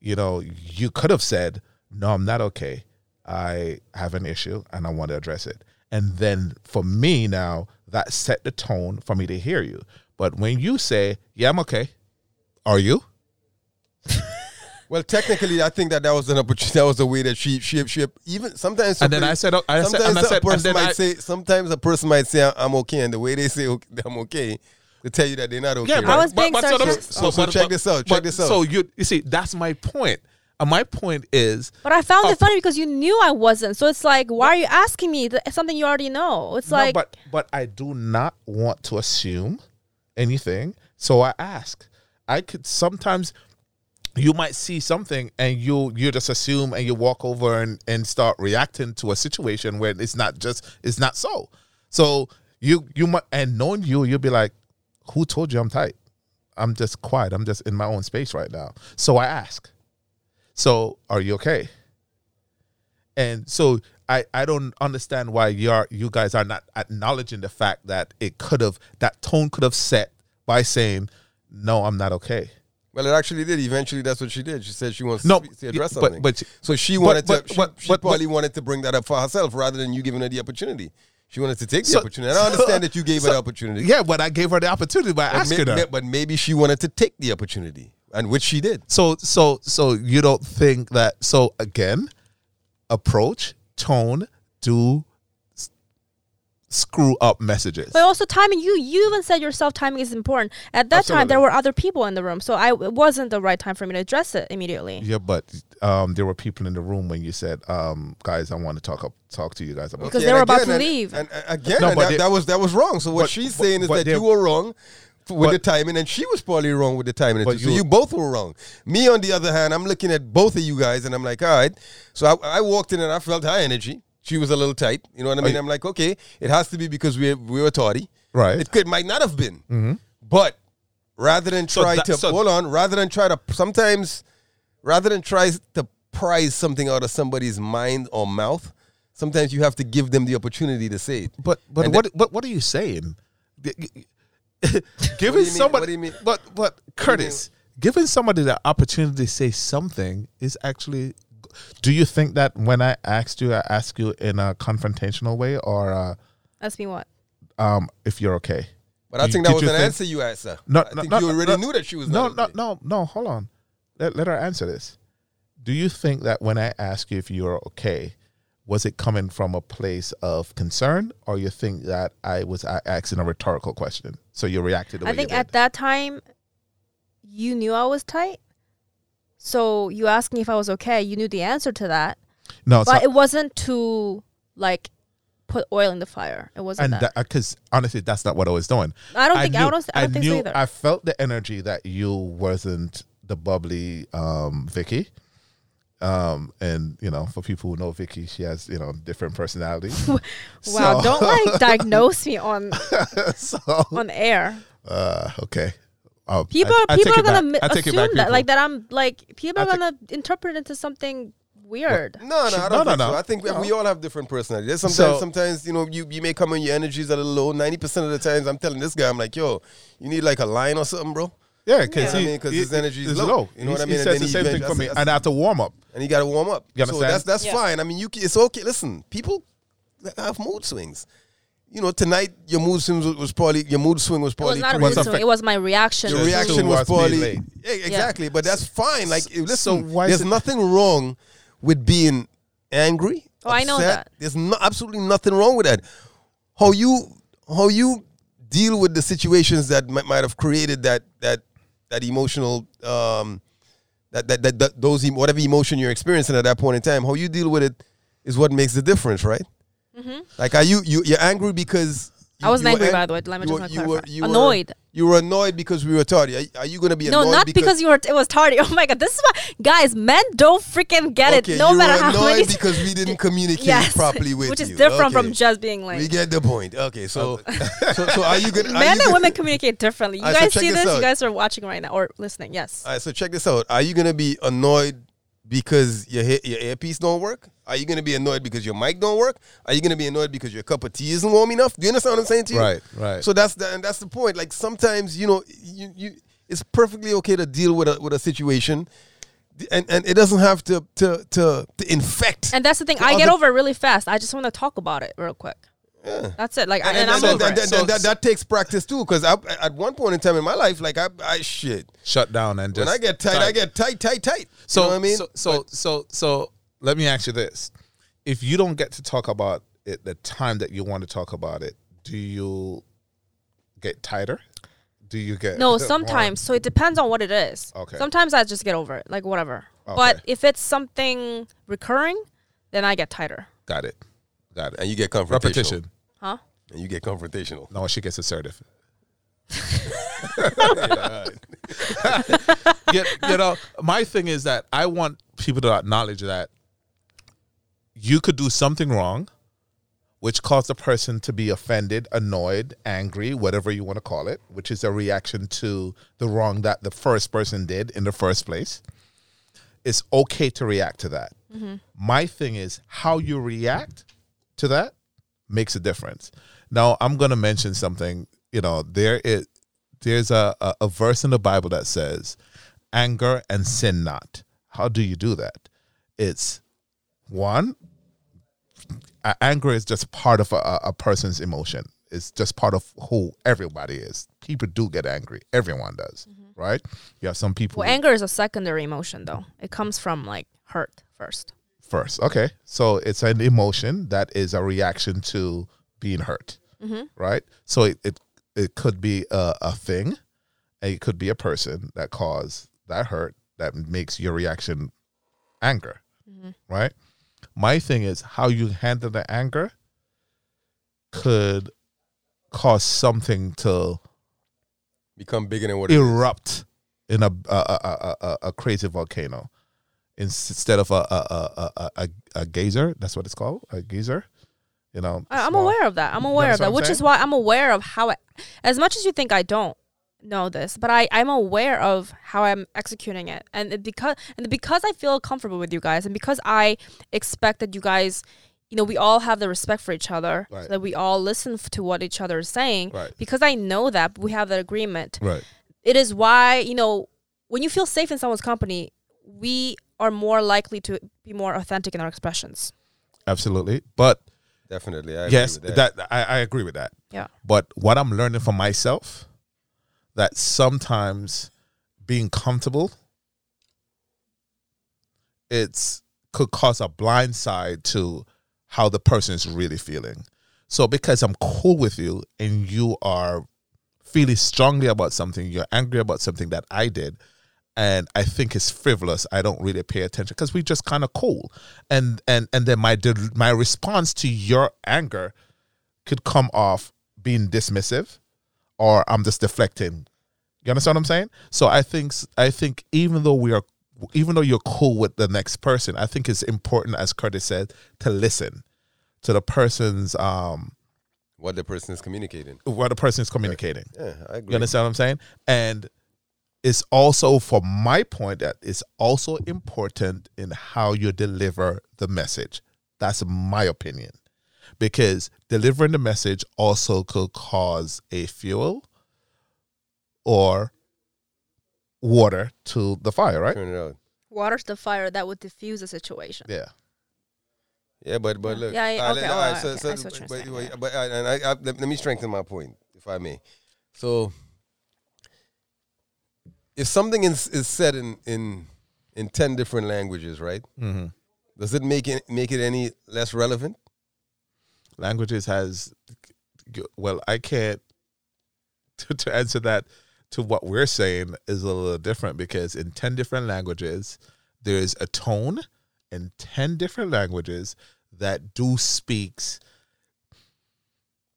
you know, you could have said, "No, I'm not okay. I have an issue and I want to address it." And then for me now, that set the tone for me to hear you. But when you say, "Yeah, I'm okay," are you? *laughs* Well, technically, I think that that was an opportunity. That was the way that she she she even sometimes. And then I said, oh, I said, sometimes and I a said, and person then might I, say. Sometimes a person might say, "I'm okay," and the way they say okay, I'm okay, they tell you that they're not okay. Yeah, right? I was being but, but so, sarcastic. So- so check this out, check but- this out. So you you see, that's my point. And my point is, but I found Oh. it funny because you knew I wasn't. So it's like, why are you asking me th- something you already know? It's no, like, but but I do not want to assume anything. So I ask. I could sometimes you might see something and you you just assume and you walk over and, and start reacting to a situation where it's not just it's not so. So you you might and knowing you, you'll be like, Who told you I'm tight? I'm just quiet. I'm just in my own space right now. So I ask. So are you okay? And so I, I don't understand why you're you guys are not acknowledging the fact that it could have that tone could have set by saying, No, I'm not okay. Well, it actually did. Eventually, that's what she did. She said she wants No, to, speak, to address but- something. but- so she wanted but- to. She, but- she but- probably wanted to bring that up for herself rather than you giving her the opportunity. She wanted to take the So- opportunity. And I understand that you gave her so- the opportunity. Yeah, but I gave her the opportunity by but, asking may- her. but maybe she wanted to take the opportunity, and which she did. So so so you don't think that so again, approach, tone, do s- screw up messages. but also timing. You you even said yourself timing is important. At that time, there were other people in the room, so I it wasn't the right time for me to address it immediately. yeah, but um, there were people in the room when you said, um, "Guys, I want to talk up, talk to you guys about." Because they and were about again, to and- leave. And, and again, No, and but that, they- that was that was wrong. So what but- she's but- saying is but that they- you were wrong with But- the timing, and she was probably wrong with the timing. But too. so you- you both were wrong. Me, on the other hand, I'm looking at both of you guys, and I'm like, all right. So I, I walked in and I felt high energy. She was a little tight. You know what I mean? you- I'm like, okay, it has to be because we we were tardy. Right. It could might not have been. Mm-hmm. But rather than So try that- to so- hold on, rather than try to sometimes, rather than try to prize something out of somebody's mind or mouth, sometimes you have to give them the opportunity to say it. But but And what what what are you saying? G- *laughs* g- giving mean? somebody What do you mean? but but Curtis, giving somebody the opportunity to say something is actually. Do you think that when I asked you, I asked you in a confrontational way, or uh, Ask me what? um, if you're okay? But I Did- think that was an think- answer you asked her. No, I no, think no, you already no, knew that she was No, not no, no, no. Hold on. Let, let her answer this. Do you think that when I ask you if you're okay, was it coming from a place of concern, or you think that I was asking a rhetorical question? So you reacted the way I think at that time, you knew I was tight. So you asked me if I was okay. You knew the answer to that, no, but it wasn't to like put oil in the fire. It wasn't and that. because honestly, that's not what I was doing. I don't think I, don't. I don't think knew, so either. I felt the energy that you wasn't the bubbly um, Vicky. Um, and you know, for people who know Vicky, she has you know different personalities. *laughs* wow! so- Don't like *laughs* diagnose me on *laughs* so, on air. uh, okay. People I- are I people are gonna back. mi- I take it assume back, that like that. I'm like people I are take- gonna interpret it into something weird. No, no, I No, don't no, think no. so. I think we- No. we all have different personalities. There's Sometimes, So- sometimes you know, you, you may come in your energy's a little low. Ninety percent of the times, I'm telling this guy, I'm like, yo, you need like a line or something, bro. Yeah, because Yeah. I mean, 'cause his energy is is low. You know He- what I mean? And says then the same thing for me, and I have to warm up. and you got to warm up. You so understand? that's that's Yeah. fine. I mean, you ca- it's okay. Listen, people have mood swings. You know, tonight your mood swings was, was probably your mood swing was probably. It was not a mood swing. It was my reaction. Your reaction was towards being probably yeah, exactly. But that's fine. Like, listen, so why there's nothing wrong with being angry. Oh, I know that. There's no, absolutely nothing wrong with that. How you how you deal with the situations that might, might have created that that that emotional um that that, that, that those whatever emotion you're experiencing at that point in time. How you deal with it is what makes the difference, right? Like, are you you you're angry because Mm-hmm. I wasn't angry, ang- by the way. Let me just were- you were- you were- Annoyed. You were annoyed because we were tardy. Are, are you going to be annoyed? No, not because, you were. It was tardy. *laughs* Oh my god, this is why, guys. Men don't freaking get okay, it. No matter were how annoyed many. *laughs* because we didn't *laughs* communicate yes, properly with which is you. different Okay. from just being like. We get the point. Okay, so so, so are you going? to Men and women communicate differently. You Alright, so guys check see this this? You guys are watching right now or listening. Yes. All right, so check this out. Are you going to be annoyed because your he- your earpiece don't work? Are you going to be annoyed because your mic don't work? Are you going to be annoyed because your cup of tea isn't warm enough? Do you understand what I'm saying to you? Right, right. So that's the and that's the point. Like sometimes you know you you it's perfectly okay to deal with a with a situation, and and it doesn't have to to to, to infect. And that's the thing. The I get over it really fast. I just want to talk about it real quick. That's it. Like, and, and, and, I'm and over that, it. that, So- that, that takes practice too. Because at one point in time in my life, like I, I shit. Shut down and just When I get tight, I get tight, tight, tight. So you know what I mean? so so so so let me ask you this: If you don't get to talk about it the time that you want to talk about it, do you get tighter? Do you get No, *laughs* more- sometimes. So it depends on what it is. Okay. Sometimes I just get over it, like whatever. Okay. But if it's something recurring, then I get tighter. Got it. Got it. and you get confrontational. Repetition. Huh? And you get confrontational. No, she gets assertive. *laughs* *laughs* you, you know, my thing is that I want people to acknowledge that you could do something wrong, which caused a person to be offended, annoyed, angry, whatever you want to call it, which is a reaction to the wrong that the first person did in the first place. It's okay to react to that. Mm-hmm. My thing is how you react to that makes a difference. Now, I'm going to mention something. You know, there is there's a, a a verse in the Bible that says, "Anger and sin not." How do you do that? It's one. Anger is just part of a, a person's emotion. It's just part of who everybody is. People do get angry. Everyone does, mm-hmm. right? You have some people Well, anger is a secondary emotion, though. It comes from like hurt first. First. Okay. So it's an emotion that is a reaction to being hurt. Mm-hmm. Right? So it, it it could be a, a thing, it could be a person that caused that hurt that makes your reaction anger. Mm-hmm. Right? My thing is how you handle the anger could cause something to Become bigger than what it is. erupt in a a, a, a, a, a crazy volcano instead of a a, a, a, a, geyser. That's what it's called, a geyser. You know, I, I'm aware of that. I'm aware of that, I'm which is why I'm aware of how. I, as much as you think I don't know this, but I I'm aware of how I'm executing it, and it because and because I feel comfortable with you guys, and because I expect that you guys. You know, we all have the respect for each other, Right. so that we all listen f- to what each other is saying. Right. Because I know that we have that agreement. Right. It is why you know when you feel safe in someone's company, we are more likely to be more authentic in our expressions. Absolutely. But Definitely. I agree yes, with that, I, I agree with that. Yeah. But what I'm learning for myself, that sometimes being comfortable, it's could cause a blind side to how the person is really feeling. So because I'm cool with you and you are feeling strongly about something, you're angry about something that I did, and I think it's frivolous. I don't really pay attention because we just kind of cool, and and and then my my response to your anger could come off being dismissive, or I'm just deflecting. You understand what I'm saying? So I think I think even though we are, even though you're cool with the next person, I think it's important, as Curtis said, to listen to the person's um What the person is communicating. what the person is communicating. Yeah, I agree. You understand what I'm saying? And it's also for my point that it's also important in how you deliver the message. That's my opinion. Because delivering the message also could cause a fuel or water to the fire, right? Turn. Water's the fire that would diffuse the situation. Yeah. Yeah, but but look. Yeah, yeah, okay, all right, so, I so, see what you're but, but, but, and I, I, let, let me strengthen my point, if I may. So, if something is, is said in, in in ten different languages, right? Mm-hmm. Does it make it make it any less relevant? languages has well i can't *laughs* to, to answer that to what we're saying is a little different because in 10 different languages there's a tone in 10 different languages that do speaks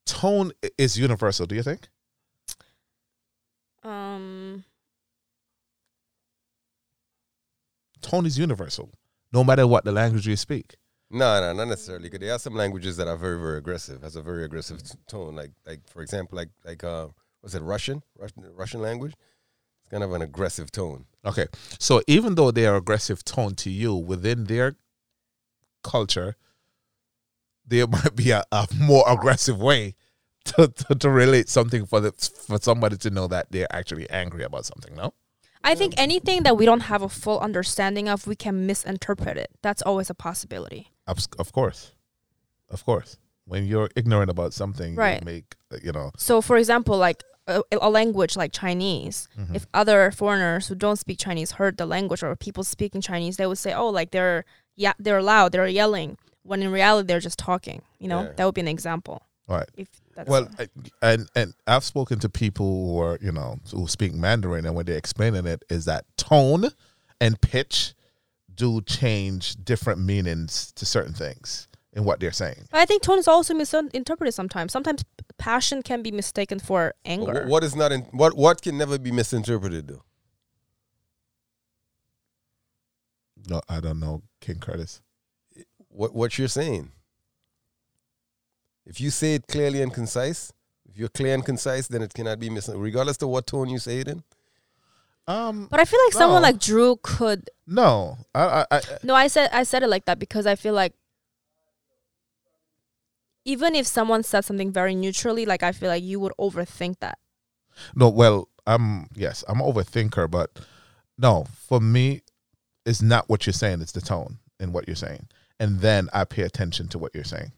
tone is universal do you think Um, tone is universal no matter what the language you speak No, no, not necessarily. 'cause there are some languages that are very, very aggressive. Has a very aggressive t- tone. Like, like for example, like like uh, what's it? Russian, Russian, Russian language. It's kind of an aggressive tone. Okay. So even though they are aggressive tone to you within their culture, there *laughs* might be a, a more aggressive way to, to, to relate something for the for somebody to know that they're actually angry about something, no? I think anything that we don't have a full understanding of, we can misinterpret it. That's always a possibility. Of, of course. Of course. When you're ignorant about something, Right. you make you know So, for example, like a, a language like Chinese, Mm-hmm. if other foreigners who don't speak Chinese heard the language or people speaking Chinese, they would say, "Oh, like they're yeah, they're loud, they're yelling." When in reality, they're just talking. You know, Yeah. that would be an example. All right. If that's Well, I, and and I've spoken to people who are you know who speak Mandarin, and when they're explaining it, is that tone and pitch do change different meanings to certain things in what they're saying. But I think tone is also misinterpreted sometimes. Sometimes passion can be mistaken for anger. wh- what is not in what what can never be misinterpreted though? No, I don't know, King Curtis. What what you're saying. If you say it clearly and concise, if you're clear and concise, then it cannot be mis regardless to what tone you say it in. Um, But I feel like someone like Drew could. no, I, I, I No, I said I said it like that because I feel like even if someone said something very neutrally, like I feel like you would overthink that. no. Well, I'm yes, I'm an overthinker, but no, for me, it's not what you're saying; it's the tone in what you're saying, and then I pay attention to what you're saying.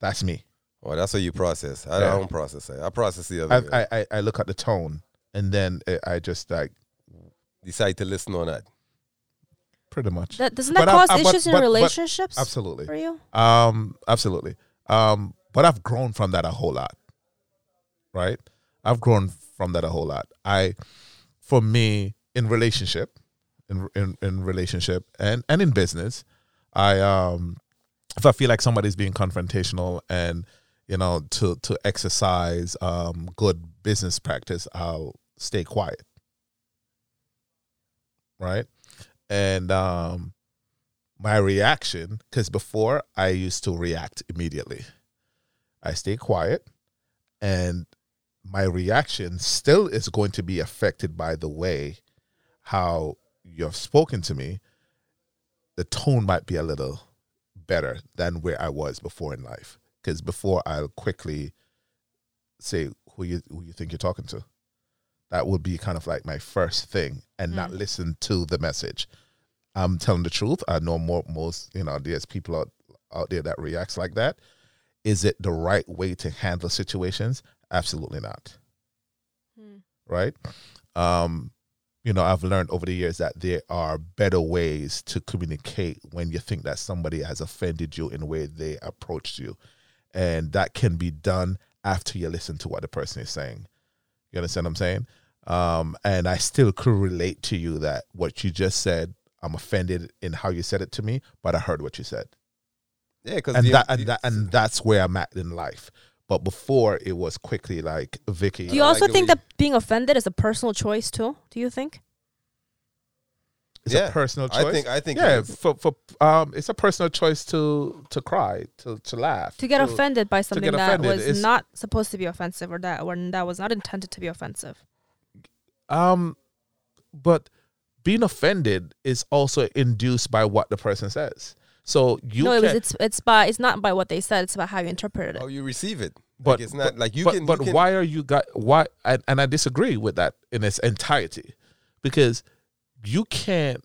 That's me. Well, that's how you process. I, Yeah. I don't process it. I process the other. way. I, I, I, I look at the tone, and then I I just like decide to listen or not. pretty much. That doesn't that But I- cause I- but- issues in but- but- relationships Absolutely. for you? Um, absolutely. Um, but I've grown from that a whole lot. Right? I've grown from that a whole lot. I, for me, in relationship, in in, in relationship and and in business, I um, if I feel like somebody's being confrontational and you know to to exercise um good business practice, I'll stay quiet. Right? And um my reaction, because before I used to react immediately. I stay quiet and my reaction still is going to be affected by the way how you've spoken to me. The tone might be a little better than where I was before in life. Because before I'll quickly say who you who you think you're talking to. That would be kind of like my first thing, and not listen to the message. I'm telling the truth. I know more most you know there's people out out there that reacts like that. Is it the right way to handle situations? Absolutely not. Right? Um, you know, I've learned over the years that there are better ways to communicate when you think that somebody has offended you in the way they approached you. And that can be done after you listen to what the person is saying. You understand what I'm saying? Um, and I still could relate to you that what you just said, I'm offended in how you said it to me, but I heard what you said. Yeah, because And that, and that and that's where I'm at in life. But before it was quickly like Vicky. Do you also like think way- that being offended is a personal choice too? Do you think? It's Yeah, a personal choice. I choice. think- I think yeah, it is. for for um, it's a personal choice to to cry, to to laugh, To get offended by something get that offended was is- not supposed to be offensive or that or that was not intended to be offensive. Um, but being offended is also induced by what the person says. So you no, it was it's it's by it's not by what they said, it's about how you interpreted it. how you receive it. but like it's not but- like you but, can. But you can, why are you got why? And, and I disagree with that in its entirety, because you can't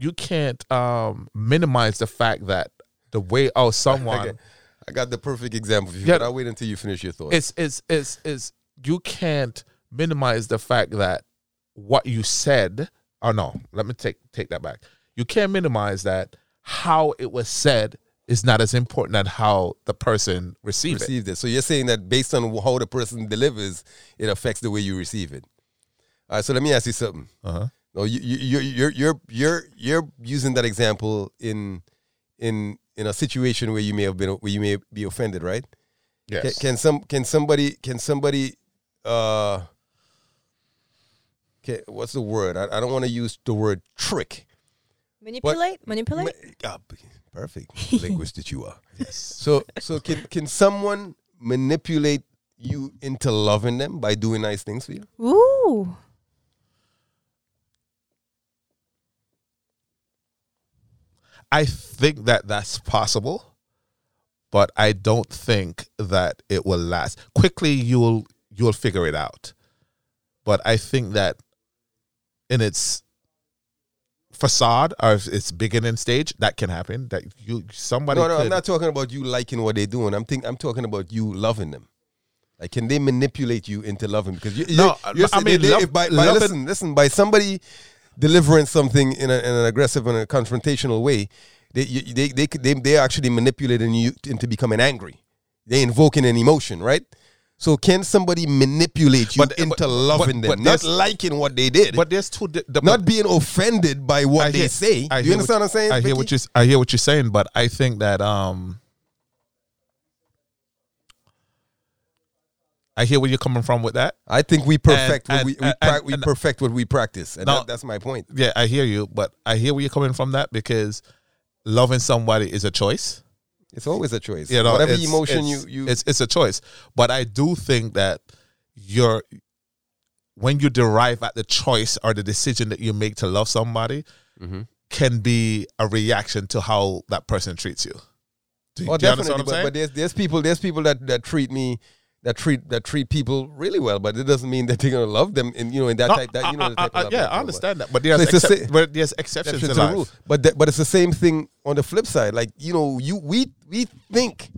you can't um minimize the fact that the way oh *laughs* someone Okay. I got the perfect example for you, Yeah. but I'll wait until you finish your thoughts. it's it's it's it's you can't minimize the fact that what you said Oh no let me take take that back you can't minimize that how it was said is not as important as how the person received it received it. So you're saying that based on how the person delivers, it affects the way you receive it. All right. So let me ask you something. uh-huh No, you you you're you're you're you're you're using that example in in in a situation where you may have been where you may be offended, right? yes Can, can some can somebody can somebody uh can, what's the word? I, I don't want to use the word trick. Manipulate? Manipulate? Ma- ah, perfect *laughs* linguist that you are. Yes. So so can can someone manipulate you into loving them by doing nice things for you? Ooh. I think that that's possible, but I don't think that it will last. Quickly, you'll you'll figure it out, but I think that in its facade or if its beginning stage, that can happen. That you somebody No, no, could, I'm not talking about you liking what they're doing. I'm think I'm talking about you loving them. Like, can they manipulate you into loving? Because you, No, you're, I mean, they- love- by, by listen, listen, by somebody delivering something in, a, in an aggressive and a confrontational way, they you, they they they they're actually manipulating you into becoming angry. They're invoking an emotion, right? So can somebody manipulate you But- into but- loving but them, not liking what they did, But there's two. di- The, not being offended by what I they hear- say? I you understand what, I'm saying? I hear what you I hear what you're saying, but I think that um I hear where you're coming from with that. I think we perfect what and- we, we, and- prac- we perfect what we practice, and No. that, that's my point. Yeah, I hear you, but I hear where you're coming from that because loving somebody is a choice. It's always a choice. You know, whatever emotion you you it's it's a choice. But I do think that you're when you derive at the choice or the decision that you make to love somebody Mm-hmm. can be a reaction to how that person treats you. Do, oh do definitely. what I'm But, saying? but there's there's people there's people that, that treat me that treat that treat people really well, but it doesn't mean that they're gonna love them in you know in that No, type that you know I- I- of love yeah, I understand that, but So there's the sa- but there's exceptions to the rule. But that, but it's the same thing on the flip side. Like you know, you we we think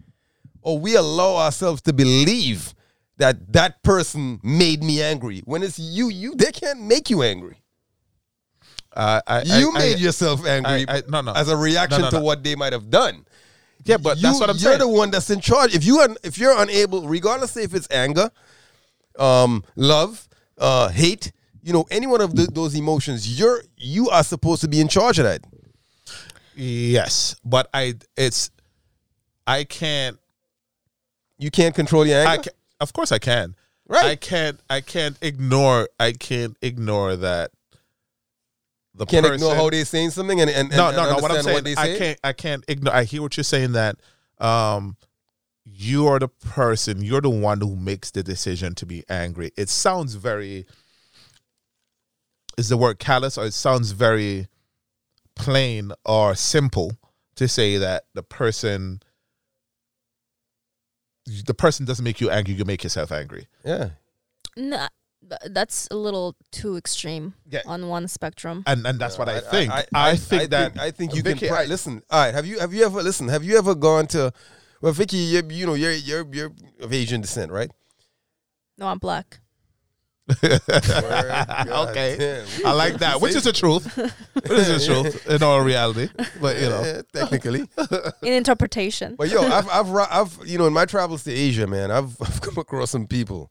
or we allow ourselves to believe that that person made me angry when it's you. You they can't make you angry. Uh, I, You I- made I- yourself angry I- I- no, no. as a reaction No, to what they might have done. Yeah, but you, that's what I'm saying. you're the one that's in charge. If you are, if you're unable, regardless if it's anger, um, love, uh, hate, you know, any one of the, those emotions, you're you are supposed to be in charge of that. yes, but I it's I can't. You can't control your anger. I can, of course I can. Right. I can't. I can't ignore. I can't ignore that. The Can't person, ignore how they're saying something and, and, and, no, and no. What I'm understand saying, what they say. I can't. I can't ignore. I hear what you're saying. That um, you are the person. You're the one who makes the decision to be angry. It sounds very. Is the word callous, or it sounds very plain or simple to say that the person. The person doesn't make you angry. You make yourself angry. Yeah. Nah, th- that's a little too extreme Yeah. on one spectrum. and and that's what I, I- think. I, I, I- think I that I think you Vicky, can pra- I- listen. All right, have you have you ever listen? Have you ever gone to? Well, Vicky, you you know you're you're you're of Asian descent, right? No, I'm black. *laughs* okay, I like that. *laughs* Which is the truth. Which is the *laughs* truth in all reality. But you know, technically. In interpretation. But yo, I've, I've, I've, you know, in my travels to Asia, man, I've, I've come across some people.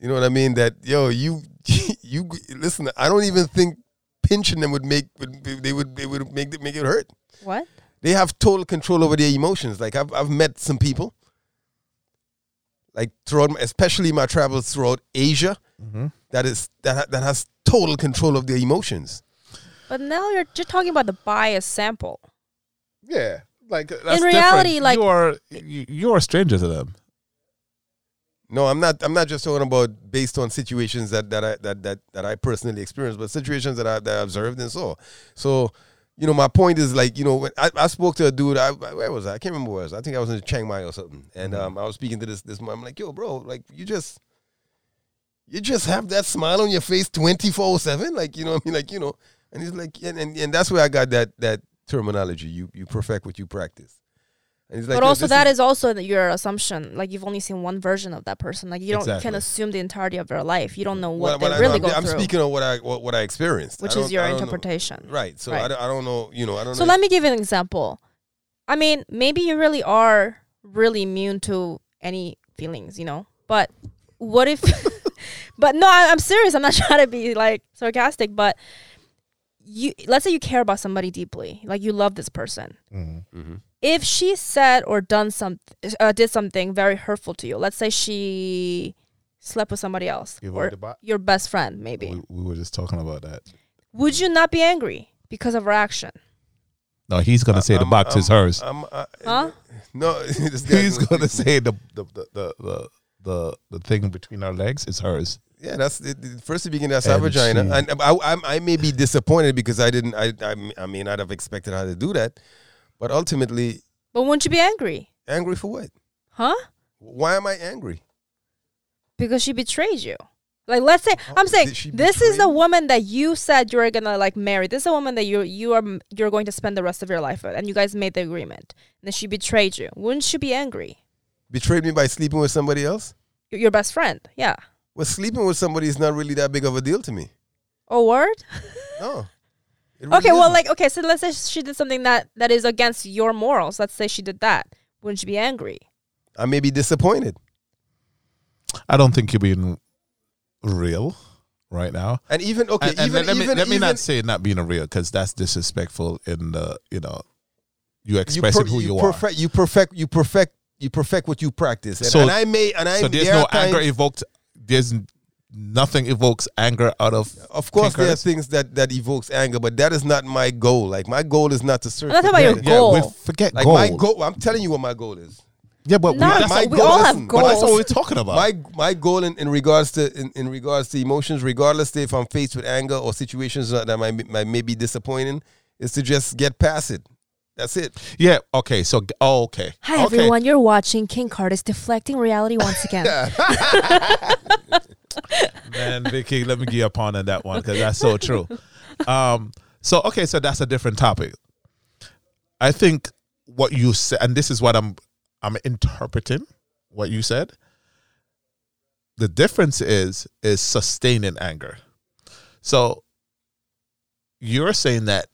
You know what I mean? That yo, you, *laughs* you listen. I don't even think pinching them would make would, they would they would make it make it hurt. What? They have total control over their emotions. Like I've I've met some people. Like throughout, my- especially my travels throughout Asia, mm-hmm. that is that that has total control of their emotions. But now you're just talking about the bias sample. yeah. Like uh, that's reality, different. like- you are you, you're a stranger to them. No, I'm not. I'm not just talking about based on situations that that I that that, that I personally experienced, but situations that I that I observed and saw. So, you know, my point is like, you know, when I, I spoke to a dude. I where was I? I can't remember where I was. I think I was in Chiang Mai or something, and um, I was speaking to this this. I'm like, yo, bro, like you just. You just have that smile on your face twenty four seven, like you know. what I mean, like you know, and he's like, and, and, and that's where I got that that terminology. You you perfect what you practice. And he's like, but yo, also this that is, also your assumption. Like you've only seen one version of that person. Like you don't Exactly. can assume the entirety of their life. You don't know Well, what well, they I really know, go I'm, through, I'm speaking on what I what, what I experienced, which I is your I don't know- interpretation. Right. So Right. I, don't, I don't know. You know, I don't So know. let me give you an example. I mean, maybe you really are really immune to any feelings, you know. But what if? *laughs* but no, I, I'm serious. I'm not *laughs* trying to be like sarcastic. But you, let's say you care about somebody deeply, like you love this person. mm-hmm. Mm-hmm. If she said or done some, uh, did something very hurtful to you, let's say she slept with somebody else You've or your best friend, maybe, We, we were just talking about that. would you not be angry because of her action? No, he's gonna say the I'm- box is I'm- hers. I'm, uh, Huh? No, *laughs* he's gonna *laughs* say the the the the the, the, the thing between our legs is hers. Yeah, that's it, it- first to begin. That's And our vagina, she- and I, I, I may be disappointed because I didn't. I, I, I may not have expected her to do that, but ultimately, But wouldn't you be angry? angry for what? Huh? Why am I angry? because she betrayed you. Like let's say I'm oh, saying this is the woman that you said you were gonna like marry. This is a woman that you you are you're going to spend the rest of your life with, and you guys made the agreement. And then she betrayed you. Wouldn't you be angry? Betrayed me by sleeping with somebody else. Your, your best friend, yeah. Well, sleeping with somebody is not really that big of a deal to me. Oh, word. No. *laughs* It really okay, well, isn't. like okay, so let's say she did something that that is against your morals. Let's say she did that. Wouldn't you be angry? I may be disappointed. I don't think you're being real right now. And even okay, And- and even let me even, let me even not say not being a real because that's disrespectful in the you know you you, expressing per- who you, you perfect, you perfect, you perfect, you perfect what you practice. And, So- and I may, and I. So there's there no are times- anger evoked. There's n- nothing evokes anger out of. Of course, there are things that that evokes anger, but that is not my goal. Like my goal is not to search. I'm not talking about your gold. goal. Yeah, we forget Like goal. my goal, I'm telling you what my goal is. Yeah, but No, we, my we goal- all have listen, but that's what we're talking about. My my goal in, in regards to in, in regards to emotions, regardless if I'm faced with anger or situations that might, might may be disappointing, is to just get past it. That's it. yeah. Okay. So oh, okay. Hi okay. everyone, you're watching King Curtis deflecting reality once again. *laughs* *laughs* *laughs* Man, Vicky, let me get up on that one because that's so true. Um, so okay, so that's a different topic. I think what you said, and this is what I'm I'm interpreting what you said. The difference is is sustaining anger. So you're saying that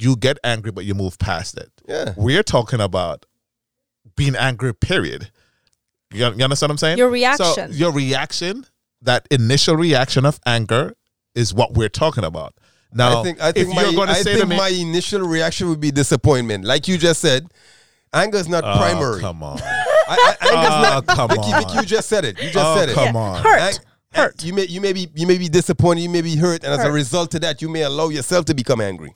you get angry, but you move past it. Yeah. We're talking about being angry. Period. You, you understand what I'm saying? Your So reaction. your reaction, that initial reaction of anger, is what we're talking about. Now, I think I think if my you're going to I say think to me, my initial reaction would be disappointment. Like you just said, anger is not Oh, primary. come on, *laughs* I, I, anger's Oh, not. Ah, come Vicky, on. Vicky, you just said it. You just Oh, said it. come on. Hurt. Ang- Hurt. You may you may be you may be disappointed. You may be hurt, and as a result of that, you may allow yourself to become angry.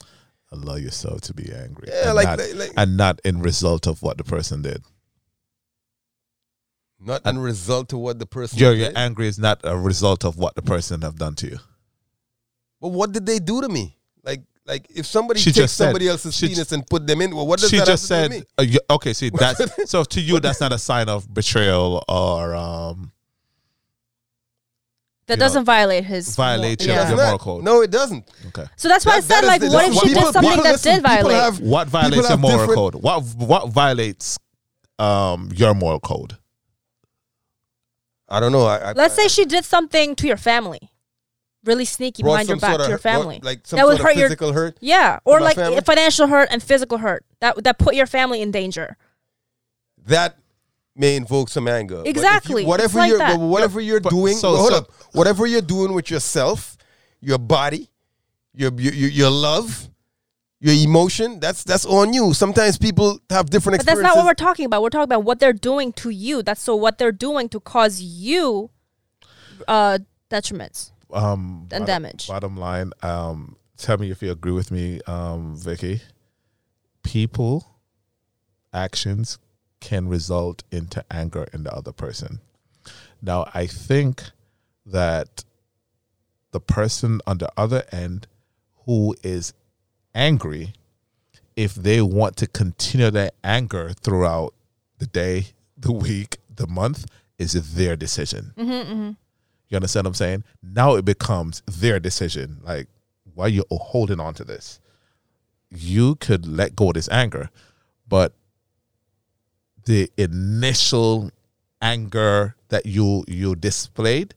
Allow yourself to be angry. Yeah, and like- not, like- like- and not in result of what the person did. Not a result of what the person. Your, did. your angry is not a result of what the person have done to you. But what did they do to me? Like like if somebody She takes just said- somebody else's she penis and put them in, well, what does she that just have to do said, with me? uh, you- okay, see, *laughs* that's so to you, that's not a sign of betrayal or um, That You doesn't violate his violate mor- your- yeah. Your moral code. No, it doesn't. okay. So that's why I said like, the- what if she people- did something people that listen, did violate? have- What violates your moral different- code? What what violates um your moral code? I don't know. I, I, Let's I, say she did something to your family, really sneaky brought behind your back sort to of your hurt- family. like some that would sort of hurt your physical hurt. yeah, or like family? financial hurt and physical hurt that that put your family in danger. that may invoke some anger. But if you- Exactly. whatever like you're, that. whatever you're But- doing, so- hold so- up. Whatever you're doing with yourself, your body, your, your your your love, your emotion, that's that's on you. Sometimes people have different But that's not what we're talking about. We're talking about what they're doing to you. That's so what they're doing to cause you uh detriments. Um, And bottom- damage. Bottom line, um, tell me if you agree with me, um, Vicky. People, actions can result into anger in the other person. Now, I think that the person on the other end who is angry, if they want to continue that anger throughout the day, the week, the month, is their decision. Mm-hmm, mm-hmm. You understand what I'm saying? Now it becomes their decision. Like, why you holding on to this? You could let go of this anger, but the initial anger that you you displayed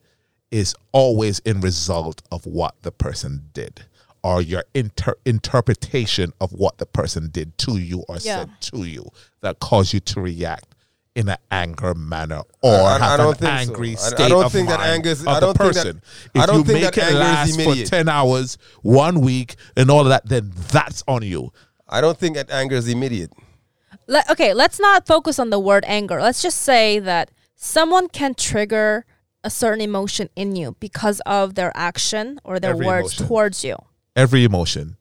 is always in result of what the person did or your inter- interpretation of what the person did to you or Yeah. said to you that caused you to react in an anger manner or I- I have don't an think so. angry I- I don't of think that anger is- of I the don't think that- person. I don't you think make that it anger is last for 10 hours, one week, and all of that, then that's on you. I don't think that anger is immediate. Let, okay, let's not focus on the word anger. Let's just say that someone can trigger a certain emotion in you because of their action or their Every words emotion. towards you. Every emotion.